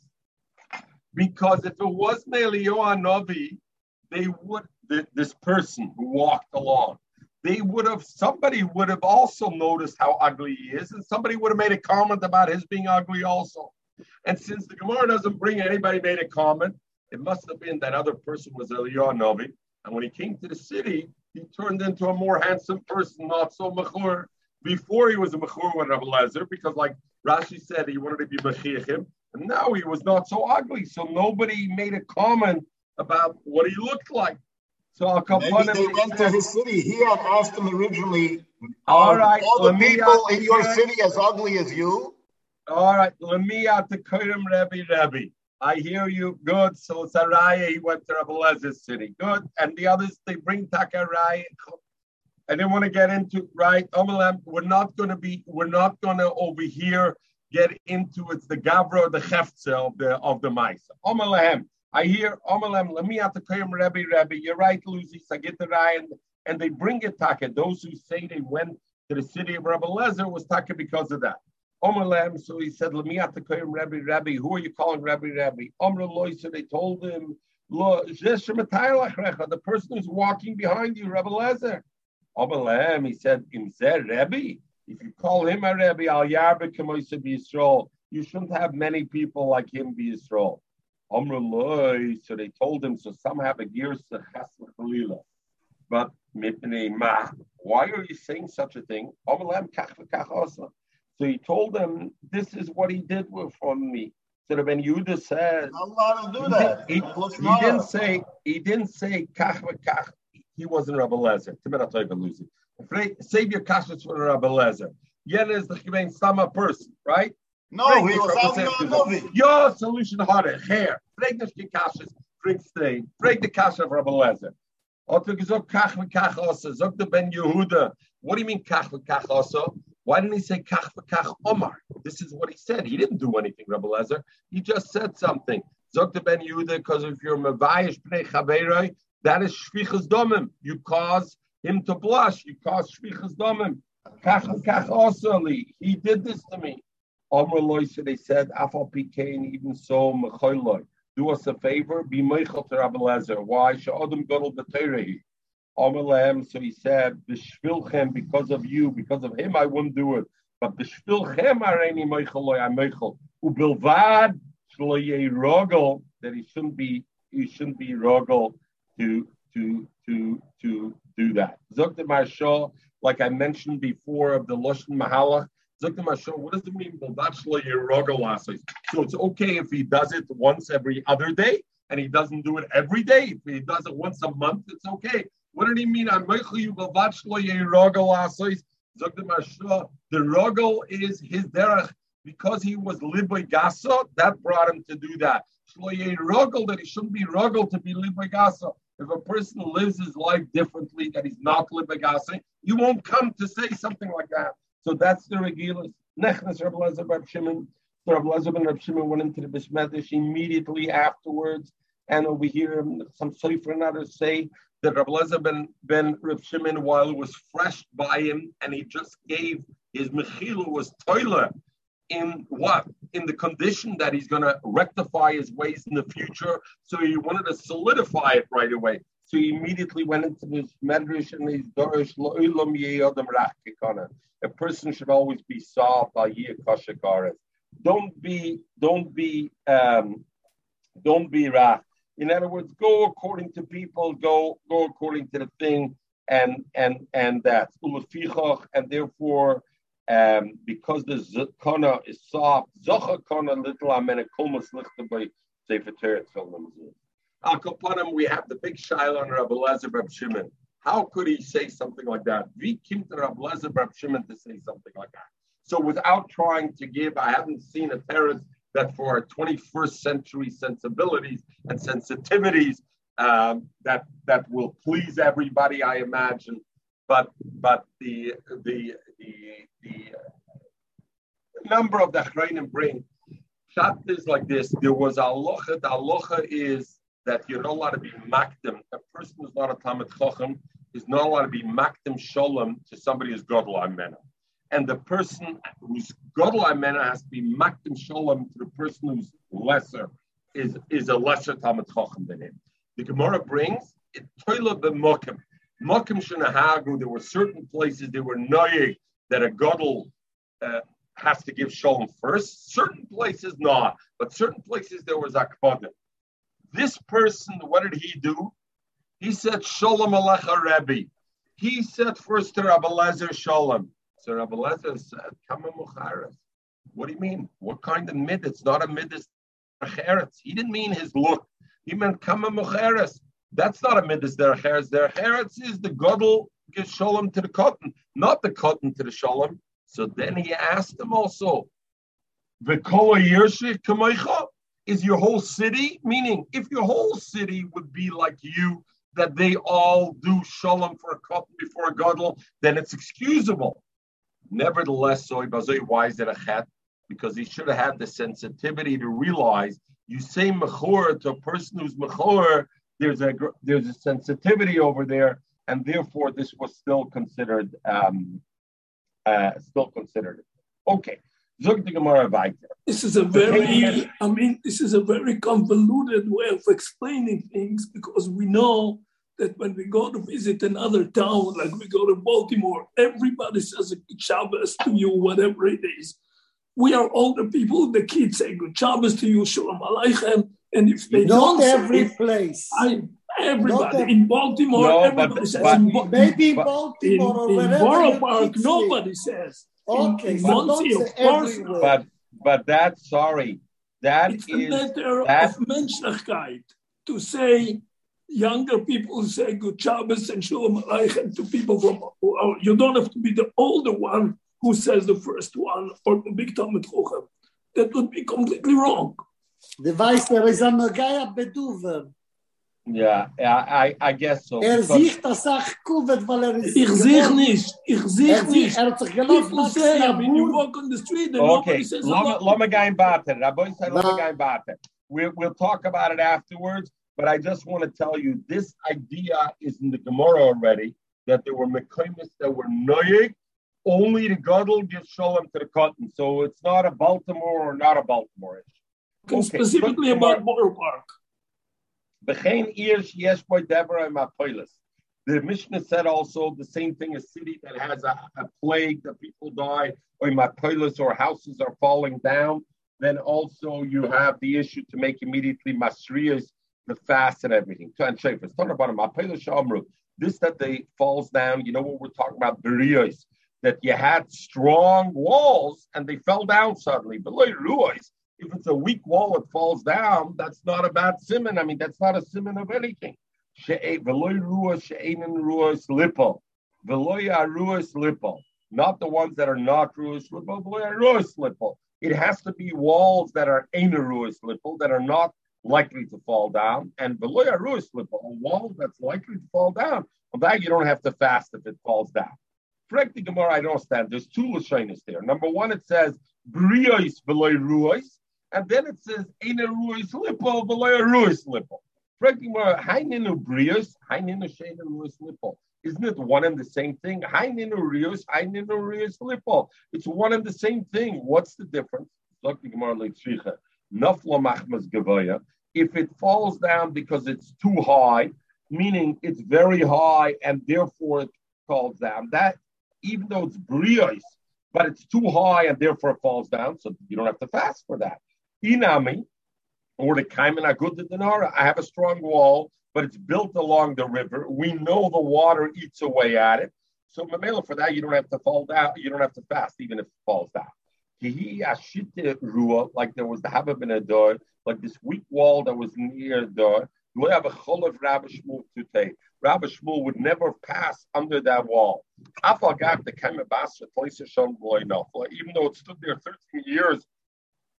A: Because if it wasn't Eliyahu Novi, they would this person who walked along, they would have somebody would have also noticed how ugly he is, and somebody would have made a comment about his being ugly also. And since the Gemara doesn't bring anybody made a comment, it must have been that other person was Eliyahu Novi. And when he came to the city, he turned into a more handsome person, not so mechur. Before he was a mechur with Rabbi Lezer, because like Rashi said, he wanted to be mechiachim, and now he was not so ugly. So nobody made a comment about what he looked like. So I'll come
D: Maybe they went to his city. He had asked him originally. All um, right, all the people in your city as ugly as you.
A: All right, let me out to Kurim Rebbe Rebbe. I hear you. Good. So Saraya, he went to Rabbi Lezer's city. Good. And the others, they bring Takaraya. I didn't want to get into right. We're not going to be. We're not going to over here get into it's the gavra, the cheftze of the of the mice. Omalahem. I hear Omalem. Let me have to Kayim Rebbe Rebbe. You're right, Lucy. Sagitarai, and and they bring it taka. Those who say they went to the city of Rabbi Lezer was taka because of that. Omalem. So he said, Let me have to Kayim Rebbe Rebbe. Who are you calling Rebbe Rebbe? Omra. So they told him. The person who's walking behind you, Rebbe Lezer. Omalem, he said, Imzer Rebbe. If you call him a Rebbe, Al Yarbe Kamoisa Yisrael, you shouldn't have many people like him be Yisrael. So they told him, so some have a gear But why are you saying such a thing? So he told them, this is what he did from me. So the Ben Yehoyada says, Allah do that. he, he, he, didn't say, he didn't say. He wasn't Rabbi Lezer. Save your kashas for Rabbi Lezer. Yen is the Chivein Sama person, right?
D: No, he was out Novi.
A: Your solution harder. Hair. Break the kashas. Break stay. Break the kasha of Rabbi Lezer. Otter gesagt kach v'kach osa. Zog the Ben Yehoyada. What do you mean kach v'kach osa? Why didn't he say kach v'kach Omar? This is what he said. He didn't do anything, Rabbi Lezer. He just said something. Zog the Ben Yehoyada, because if you're mavayish pnei chaveroi, that is shvichas domim. You cause him to blush. You cause shvichas domim. Kach v'kach osa He did this to me. Amr loy, so they said, Afal Pikain, even so, Mechoiloi. Do us a favor, be Meichel to Rabbi Lezer. Why? Sha'odem Godel B'Teirehi. Amr so he said, B'shvilchem, because of you, because of him, I wouldn't do it. But B'shvilchem areni Meichel loy, I'm Meichel. Ubilvad, Shloye Rogel, that he shouldn't be, he shouldn't be Rogel to, to, to, to do that. Zokta Marshal, like I mentioned before of the Lashon Mahalach, what does it mean? So it's okay if he does it once every other day and he doesn't do it every day. If he does it once a month, it's okay. What did he mean? The rogel is his derech because he was liboy gaso. That brought him to do that. Rogel that he shouldn't be rogel to be liboy gaso. If a person lives his life differently, that he's not liboy gaso, you won't come to say something like that. So that's the Regilas. Nechnes Rabbi Lezer Reb Shimon. So Rabbi Lezer ben Reb Shimon went into the Bismedish immediately afterwards. And over here, some Sefer and others say that Rabbi Lezer ben, ben Reb Shimon, while it was fresh by him, and he just gave his Mechila was toilet in what? In the condition that he's going to rectify his ways in the future. So he wanted to solidify it right away. So he immediately went into this medrash and his dorish lo'ilam ye'odam rachikana. A person should always be soft al kashakaras. Don't be, don't be, um, don't be rach. In other words, go according to people, go, go according to the thing, and and and that. And therefore, um, because the zakana is soft, zachakana little amena kulmas lichta by sefer teretz Al kapanim, we have the big shiloh on Rabbi Lezer Rab Shimon. How could he say something like that? We came to Rabbi Lezer Rab Shimon to say something like that. So without trying to give, I haven't seen a teretz that for our 21st century sensibilities and sensitivities um, that that will please everybody, I imagine. But but the the the the number of the Achrayim bring is like this. There was a aloha. The aloha is that you're not allowed to be makdim. A person who's not a Talmud Chochem is not allowed to be makdim sholem to somebody who's godel amena. And the person who's godel amena has to be makdim sholem to the person who's lesser, is, is a lesser Talmud Chochem than him. The Gemara brings it toilet b'mokim. Mokim shenahagu. There were certain places there were noyeg that a godel uh, has to give shalom first. Certain places not, but certain places there was akbadim. This person, what did he do? He said shalom alecha Rebbe. He said first to Rabbi Lezer shalom. So Rabbi Lezer said, "Kama mucharas." What do you mean? What kind of mid? It's not a mid. It's He didn't mean his look. He meant kama mucheres. That's not a midas derecheres. Derecheres is the godel gives shalom to the cotton, not the cotton to the shalom. So then he asked him also, is your whole city? Meaning, if your whole city would be like you, that they all do shalom for a cotton before a godel, then it's excusable. Nevertheless, so why is it a chet? Because he should have had the sensitivity to realize you say mechor to a person who's mechor, there's a there's a sensitivity over there, and therefore this was still considered um, uh, still considered. Okay.
C: This is a very, I mean, this is a very convoluted way of explaining things because we know that when we go to visit another town, like we go to Baltimore, everybody says a Shabbos to you, whatever it is. We are older people. The kids say good Shabbos to you, Shalom Aleichem. And if they
B: not don't every say, place,
C: I, everybody every, in Baltimore, no, everybody but, says. But,
B: in, maybe in Baltimore
C: in, or in Borough Park, nobody says.
B: Okay, in, but, Muncie, of course,
A: but but that's sorry. That
C: it's
A: is,
C: a matter that, of menschlichkeit to say younger people say good Shabbos and Shalom Aleichem to people from. You don't have to be the older one who says the first one or the big Talmud Chochem. That would be completely wrong.
B: The vice there is a Nogaya Beduver.
A: Yeah, I, I guess so.
B: Er sieht das Sach kuvet, weil er ist.
C: Ich sehe nicht. Ich sehe nicht.
B: Er hat sich gelaufen.
C: People say, I mean, you walk on the street and okay. nobody says
A: Let me go bater. Rabbi said, let me go bater. We'll talk about it afterwards, but I just want to tell you, this idea is in the Gemara already, that there were Mekaimis that were noyig only the Gadol gives Shalom to the cotton. So it's not a Baltimore or not a Baltimore
C: issue. Okay, specifically about Borough Park.
A: The Mishnah said also the same thing: a city that has a, a plague, that people die, or mapoilis, or houses are falling down. Then also you have the issue to make immediately masriyas, the fast and everything. And Shefas, talking about a mapoilis shamru. This that they falls down. You know what we're talking about? Beriyos that you had strong walls and they fell down suddenly. But if it's a weak wall, it falls down. That's not a bad simon. I mean, that's not a simon of anything. Not the ones that are not ruas lipo. It has to be walls that are ruas lipo, that are not likely to fall down. And ruas lipo, a wall that's likely to fall down, on that you don't have to fast if it falls down. Correct the Gemara, I don't understand. There's two Lashonis there. Number one, it says Briyois beloy Ruois, and then it says Eina Ruois Lipo beloy Ruois Lipo. Haininu Briyois, Haininu Sheina Ruois Lipo. Isn't it one and the same thing? It's one and the same thing. What's the difference? Look, the Gemara Leitzricha. Naflo Machmas Gavoya. If it falls down because it's too high, meaning it's very high and therefore it falls down, that even though it's brios, but it's too high and therefore it falls down, so you don't have to fast for that. Inami, I have a strong wall, but it's built along the river. We know the water eats away at it. So Mamela, for that, you don't have to fall down, you don't have to fast, even if it falls down. Like there was the Habab in a door, like this weak wall that was near the door. We have a chol of Rabbi Shmuel today. Rabbi Shmuel would never pass under that wall. Even though it stood there 13 years,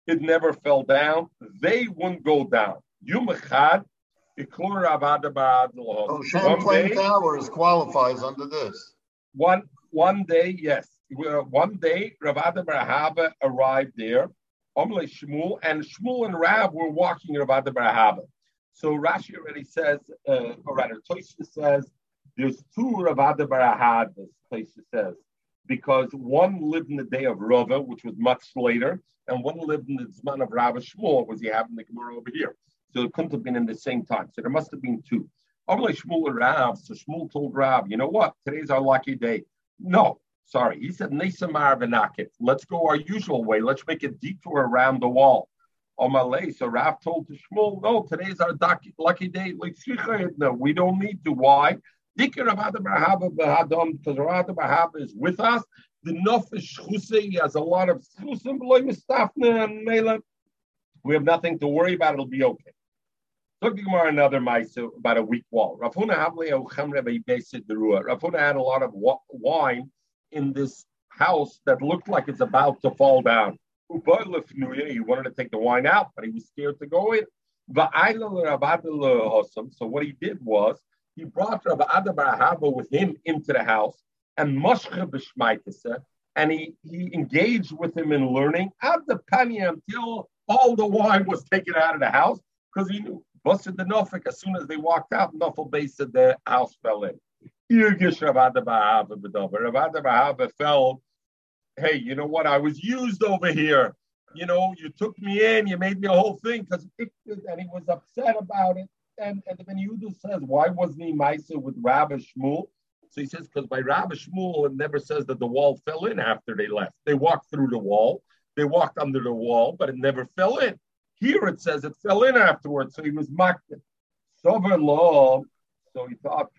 A: it never fell down. They wouldn't go down. Yumachad,
D: Oh, Champlain Towers qualifies under this.
A: One one day, yes. One day, Rav Ada Barahaba arrived there. Omle Shmuel and Shmuel and Rav were walking Rav Ada Barahaba. So Rashi already says, uh, or rather, Tosha says, there's two Rav Ada Barahabas, Tosha says, because one lived in the day of Rava, which was much later, and one lived in the Zman of Rav Shmuel, was he having the Gemara over here. So it couldn't have been in the same time. So there must have been two. Oh, Only Shmuel and Rav. So Shmuel told Rav, you know what? Today's our lucky day. No, sorry. He said, Nesamar v'nakif. Let's go our usual way. Let's make a detour around the wall. Oh, Omalay. So Rav told to Shmuel, no, today's our lucky day. Like, no, we don't need to. Why? Because Rav Bahaba is with us. The Nofesh Chuse, has a lot of Chusim, and We have nothing to worry about. It'll be okay. Look at another ma'isa about a weak wall. Rav Huna Rafuna had a lot of wine in this house that looked like it's about to fall down. He wanted to take the wine out, but he was scared to go in. So what he did was he brought Rabbi Ada with him into the house and uh, and he, he engaged with him in learning at the penny until all the wine was taken out of the house because he knew Busted the Norfolk, as soon as they walked out, Norfolk base the house fell in. Rabada felt, hey, you know what? I was used over here. You know, you took me in, you made me a whole thing because and he was upset about it. And, and the Ben Yehoyada says, why wasn't he Maisa with Rabbi Shmuel? So he says, because by Rabbi Shmuel, it never says that the wall fell in after they left. They walked through the wall, they walked under the wall, but it never fell in. Here it says it fell in afterwards, so he was mocked. Sover law. So he thought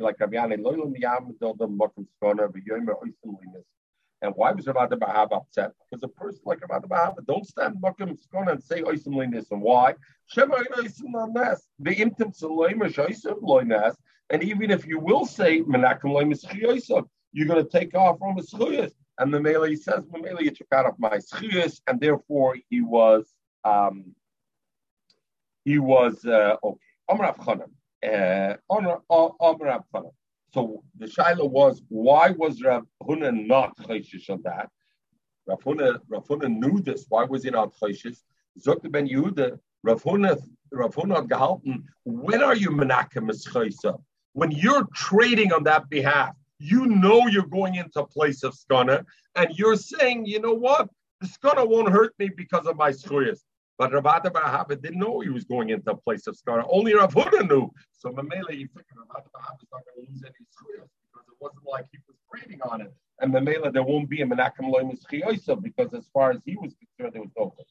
A: like. And why was Rabbi Bahab upset? Because a person like Rabbi Bahab don't stand Mokum Skona and say Oisimliness. And why? Oisim. The Imtim Saloimer Shoisim Loines. And even if you will say Menakim Loimis you're going to take off from his And the Mele says, Mele, you took out of my schuyas, and therefore he was um, he was uh, okay. Amr Chanan. Uh, so the shaila was, why was Rav Huna not chayshish on that? Rav Huna, Rav Huna knew this. Why was he not chayshish? Zokte ben Yehoyada, Rav Huna, Rav Huna had gehalten, when are you menakem chaysa? When you're trading on that behalf, you know you're going into a place of skana, and you're saying, you know what? The skana won't hurt me because of my schuyas. But Rav Ada Barahava didn't know he was going into a place of skana. Only Rav Huda knew. So Mamela, he figured Rav Ada Barahava is not going to lose any schuyas because it wasn't like he was trading on it. And Mamela, there won't be a menachem loimus because as far as he was concerned, there was no good.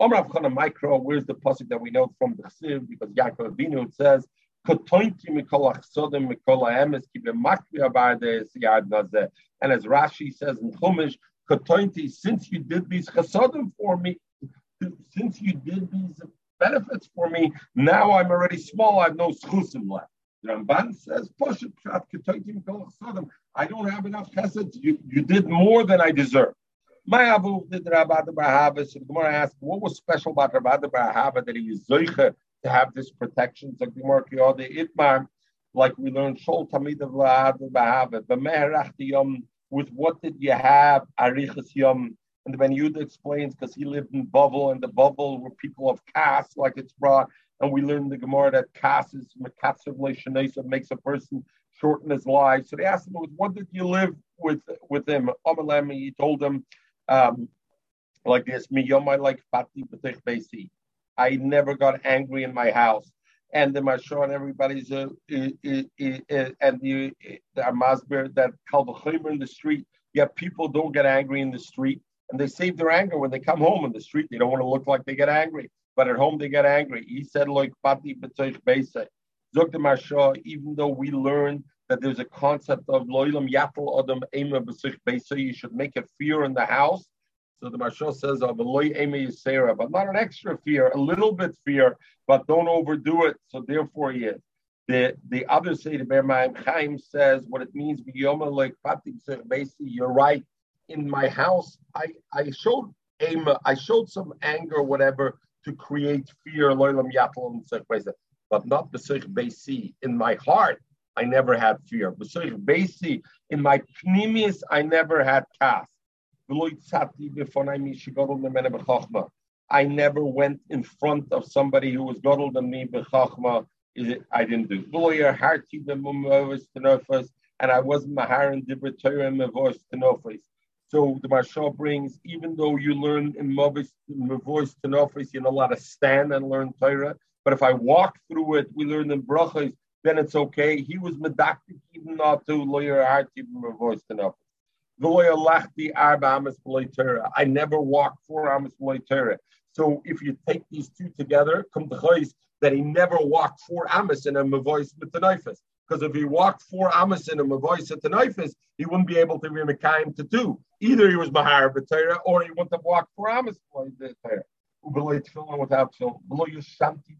A: Omar Avchana Micro, where's the pasuk that we know from the Chsiv? Because Yaakov Avinu says, and as Rashi says in Chumash, since you did these chasodim for me, since you did these benefits for me, now I'm already small, I have no schusim left. Ramban says, I don't have enough chesed. You, you did more than I deserve. My Abu did Rabbi Bahava. So the Gemara asked, what was special about Rabbi Bahava that he was zoiche to have this protection? Kiyode Itmar, like we learned, Shol Tamid Bahava. With what did you have? Arichas Yom and the Ben Yehoyada explains because he lived in Bavel, and the Bavel were people of caste, like it's brought. and we learned the Gemara that caste Kassis Makatsav makes a person shorten his life. So they asked him, "What did you live with with him?" He told them um, like this: "Me yomai like pati b'tich I never got angry in my house." And the Mashon, everybody's uh, and the the Masber that Kalvachimer in the street. Yeah, people don't get angry in the street, and they save their anger when they come home in the street. They don't want to look like they get angry, but at home they get angry. He said like pati b'sei. Dr. Marsha, even though we learned that there's a concept of loilam yatel adam ema b'sich beisa, you should make a fear in the house. So the Marshal says oh, yisera, but not an extra fear, a little bit fear, but don't overdo it. So therefore, he is. The the other say the Bermaim Chaim says what it means Basically, You're right. In my house, I I showed ema, I showed some anger, whatever, to create fear, but not b'sich beisi in my heart. I never had fear. Basi, in my pneumius, I never had cast. I never went in front of somebody who was godled than me b'chachma. I didn't do. Lawyer hearty stenophys, and I wasn't mahar maharan dibra and mevois tenofis. So the Marsha brings, even though you learn in mevois tenofis, you're not allowed to stand and learn Torah. But if I walk through it, we learn in brachas then it's okay. He was medactic even not to lawyer even voice enough. I never walked four amas Torah. So if you take these two together, come to choice that he never walked four amas in a mavois with the knifes. Because if he walked four amas in a mavois knifes, he wouldn't be able to be mekayim to do. Either he was mahar b'Torah or he wouldn't have walked four amas. Without below shanti.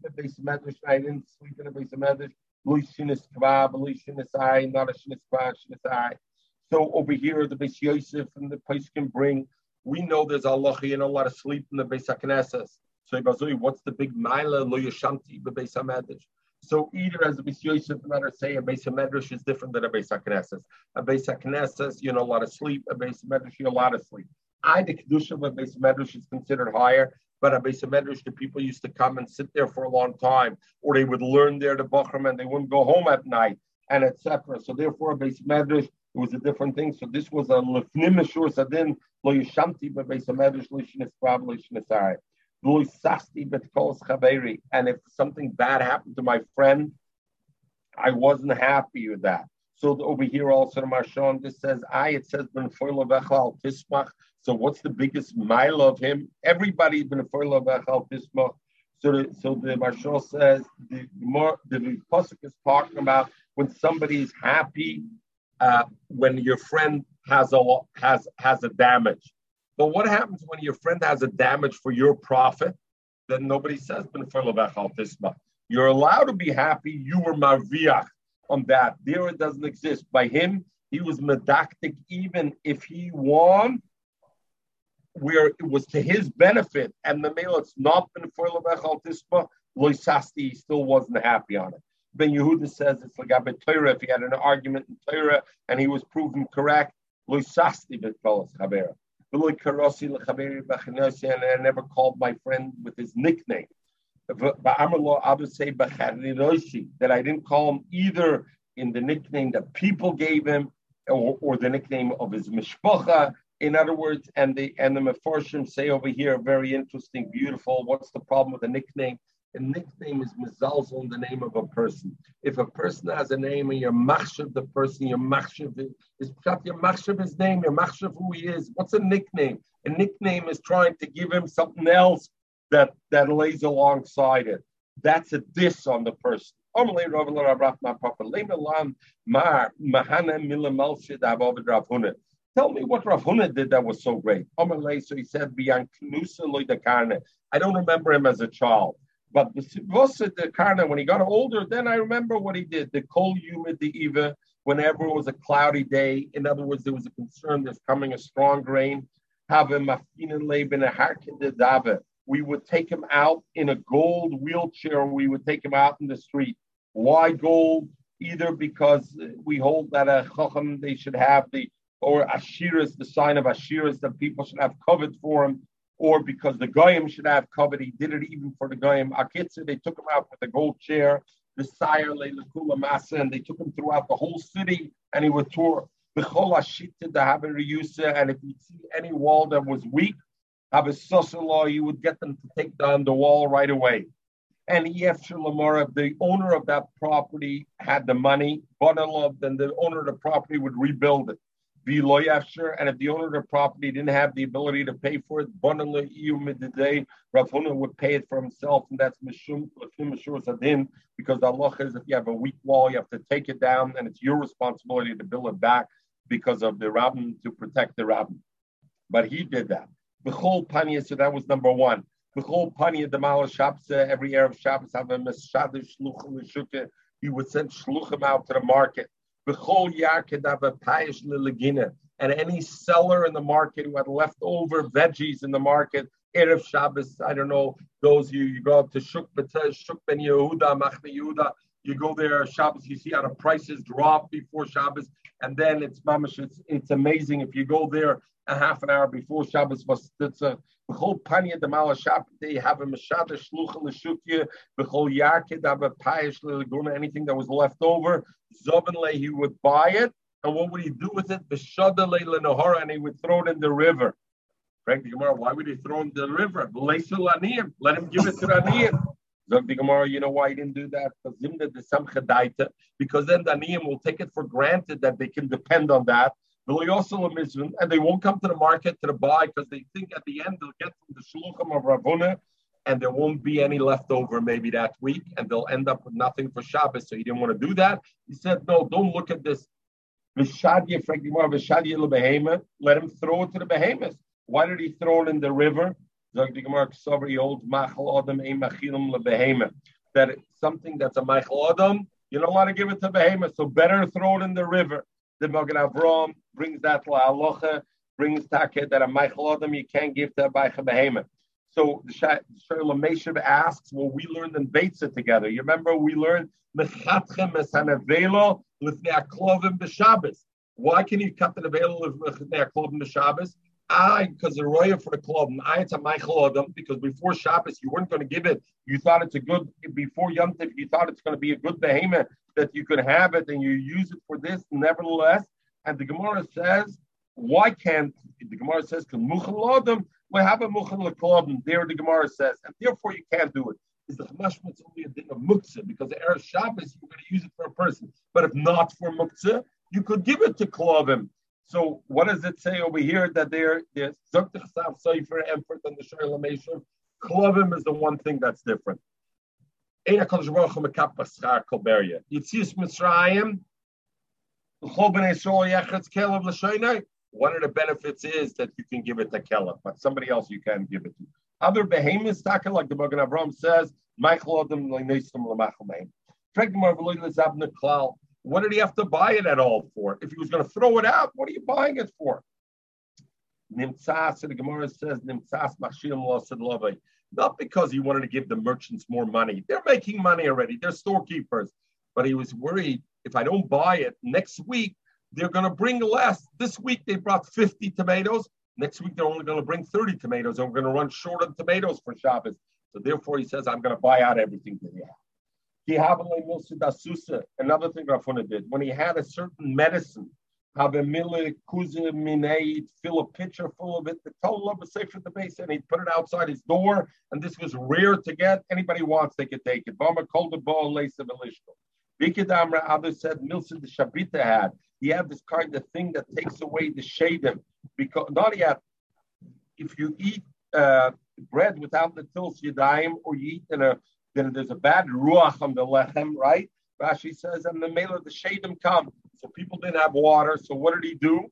A: I didn't sleep in a base medrash. So over here, the Beis Yosef and the place can bring. We know there's Allah and a lot of sleep in the Beis Haknesses. So what's the big mila lo yashanti beis hamedrash? So either as the Beis Yosef matter say a Beis Hamedrash is different than a Beis Haknesses. A Beis Haknesses, you know, a lot of sleep. A Beis Hamedrash, you know, a lot of sleep. I the kedusha of a Beis Hamedrash is considered higher but a base medrash, the people used to come and sit there for a long time, or they would learn there the Bachram and they wouldn't go home at night, and etc. So therefore, a base medrash it was a different thing. So this was a lefnim meshur sadin lo yishamti but base medrash lishnis probably lishnisai lo yisasti but kol chaveri. And if something bad happened to my friend, I wasn't happy with that. So over here also the Marshon, this says I. It says ben tismach. So what's the biggest mile of him? Everybody's been a bechal tismach. So the, so the Marshal says the more the pasuk is talking about when somebody's happy, uh, when your friend has a has has a damage. But what happens when your friend has a damage for your profit? Then nobody says ben tismach. You're allowed to be happy. You were marviach on that. There it doesn't exist. By him, he was medactic, even if he won, where it was to his benefit, and the male it's not been for Tispa, Loisasti, still wasn't happy on it. Ben Yehoyada says it's like Abed Torah, if he had an argument in Torah and he was proven correct, Loisasti Betfelas Chabera. And I never called my friend with his nickname that I didn't call him either in the nickname that people gave him or, or the nickname of his mishpacha. In other words, and the and the Mefarshim say over here, very interesting, beautiful. What's the problem with the nickname? A nickname is mizalzel in the name of a person. If a person has a name and you're machshav the person, you're machshav is you're machshav his name, you're machshav who he is. What's a nickname? A nickname is trying to give him something else that, that lays alongside it. That's a diss on the person. Tell me what Rav Huna did that was so great. So he said, I don't remember him as a child. But the Karna, when he got older, then I remember what he did. The cold, humid, the eva, whenever it was a cloudy day. In other words, there was a concern there's coming a strong rain. We would take him out in a gold wheelchair. We would take him out in the street. Why gold? Either because uh, we hold that a chacham they should have the or ashiras, the sign of ashiras that people should have covered for him. Or because the goyim should have covered. He did it even for the goyim. Akitsa, they took him out with a gold chair, the sire Leilakula Masa, and they took him throughout the whole city, and he would tour and if you see any wall that was weak, have a law, you would get them to take down the wall right away. And EF Lamora, the owner of that property had the money, Bonalov, then the owner of the property would rebuild it. Be loyafshir, and if the owner of the property didn't have the ability to pay for it, day, Rav Huna would pay it for himself, and that's Mishum Sadin, because the Allah is if you have a weak wall, you have to take it down, and it's your responsibility to build it back because of the rabbin to protect the rabbin. But he did that. B'chol panya, so that was number one. B'chol panya, the Mal Shabbos, every Arab Shabbos have a meshadish shluchim. He would send shluchim out to the market. And any seller in the market who had leftover veggies in the market, Erev Shabbos, I don't know, those you, you go up to Shuk, Shuk Ben Yehuda, Machne Yehuda, you go there Shabbos, you see how the prices drop before Shabbos, and then it's mamash. It's, it's amazing if you go there a half an hour before Shabbos. It's a whole panya the mala Shabbos. They have a mashada shlucha l'shukya b'chol yakid have a payish l'guna. Anything that was left over, zobenle he would buy it, and what would he do with it? B'shada le'lenahara, and he would throw it in the river. Frank the Gemara, why would he throw it in the river? Let him give it to Aniyim. Zog the Gemara, you know why he didn't do that? Because then the Aniyim will take it for granted that they can depend on that. And they won't come to the market to the buy because they think at the end they'll get from the shluchim of Rav Huna and there won't be any left over maybe that week and they'll end up with nothing for Shabbos. So he didn't want to do that. He said, no, don't look at this. Let him throw it to the behemoths. Why did he throw it in the river? That something that's a machal adam, you don't want to give it to behemoth, so better throw it in the river. The Magen Avram brings that la alocha, brings taket that a machal adam you can't give to a behemoth. So the Shalom Meshav asks, well, we learned in Beitza together. You remember we learned Mechatchem Esanavelo Lifnei Aklovim B'Shabbos. Why can you cut the Nevelo Lifnei Aklovim B'Shabbos? I, because the royal for the club, and I it's a Michael Adam, because before Shabbos you weren't going to give it. You thought it's a good before Yom Tov, you thought it's going to be a good behemoth that you could have it and you use it for this. Nevertheless, and the Gemara says, why can't the Gemara says can Muchal Adam we have a Muchal Klabim? There the Gemara says, and therefore you can't do it. Is the Chamashmitz only a thing of muktzah because the Erev Shabbos you're going to use it for a person, but if not for muktzah, you could give it to Klabim. So what does it say over here that they're there's Zoktichsav Sefer Emfert and the Shoyl Ameshav? Klovim is the one thing that's different. One of the benefits is that you can give it to Kelef, but somebody else you can give it to. Other behemoths, like the Magen Avram says, Michael Adam Leinistum Lamachal What did he have to buy it at all for? If he was going to throw it out, what are you buying it for? Nimtzas, the Gemara says, Nimtzas Machshim Not because he wanted to give the merchants more money. They're making money already. They're storekeepers. But he was worried if I don't buy it next week, they're going to bring less. This week they brought 50 tomatoes. Next week they're only going to bring 30 tomatoes, and we're going to run short of tomatoes for Shabbos. So therefore, he says, I'm going to buy out everything that he has. Another thing Rav Huna did, when he had a certain medicine, have a fill a pitcher full of it, the total of a safe at the base, and he'd put it outside his door, and this was rare to get. Anybody wants, they could take it. Bama called the ball lace of Vikidamra, others said Milson the Shabita had. He had this kind of thing that takes away the shadim. Because not yet, if you eat uh, bread without the tils yadayim, or you eat in a then there's a bad ruach on the lechem, right? Rashi says, and the of the shadim come. So people didn't have water. So what did he do?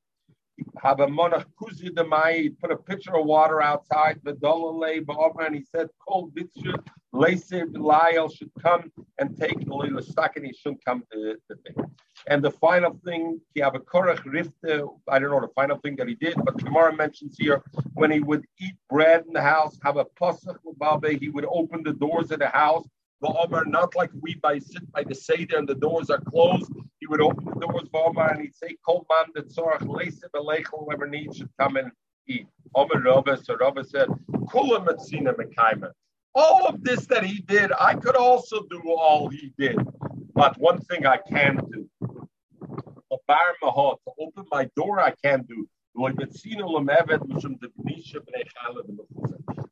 A: Have a monach kuzi demai. Put a pitcher of water outside the dolalei ba'omer, and he said, "Kol bitzu leisev Lyle should come and take the little stock, and he shouldn't come to the thing." And the final thing, he have a korach rifte. I don't know the final thing that he did, but the Gemara mentions here when he would eat bread in the house, have a pasach he would open the doors of the house Omar, not like we by sit by the Seder and the doors are closed. He would open the doors for Omar and he'd say, Kol man the tzorach leisiv whoever needs should come and eat. Omer Rabba, so Rabba said, Kula Matzina Mekaima. All of this that he did, I could also do all he did. But one thing I can do, a bar mahot, to open my door, I can do.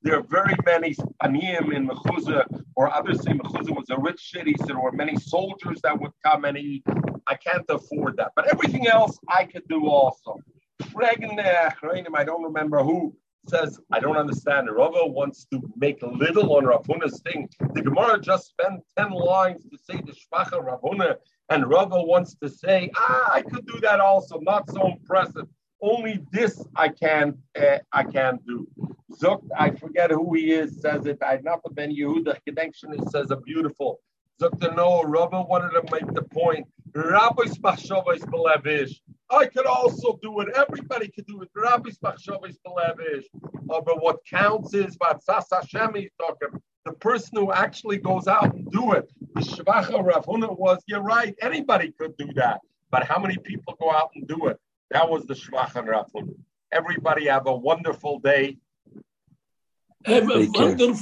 A: There are very many aniyim in Mechuzah, or others say Mechuzah was a rich city, so there were many soldiers that would come and eat. I can't afford that. But everything else I could do also. I don't remember who says, I don't understand. Rava wants to make little on Rav Huna's thing. The Gemara just spent 10 lines to say the Shvacha Ravuna, and Rava wants to say, ah, I could do that also, not so impressive. Only this I can uh, I can't do. Zuck, I forget who he is, says it. I not the Ben Yehoyada connection. It says a beautiful. The Noah Rava wanted to make the point. Rabbi's Machshavas Belevish. I could also do it. Everybody could do it. Rabbi's Machshavas Belevish. Uh, but what counts is Vatsas Hashem he's talking. The person who actually goes out and do it. The Shvacha Rav Huna was, you're right, anybody could do that. But how many people go out and do it? That was the Shvacha Rav Huna. Everybody have a wonderful day.
C: Have a wonderful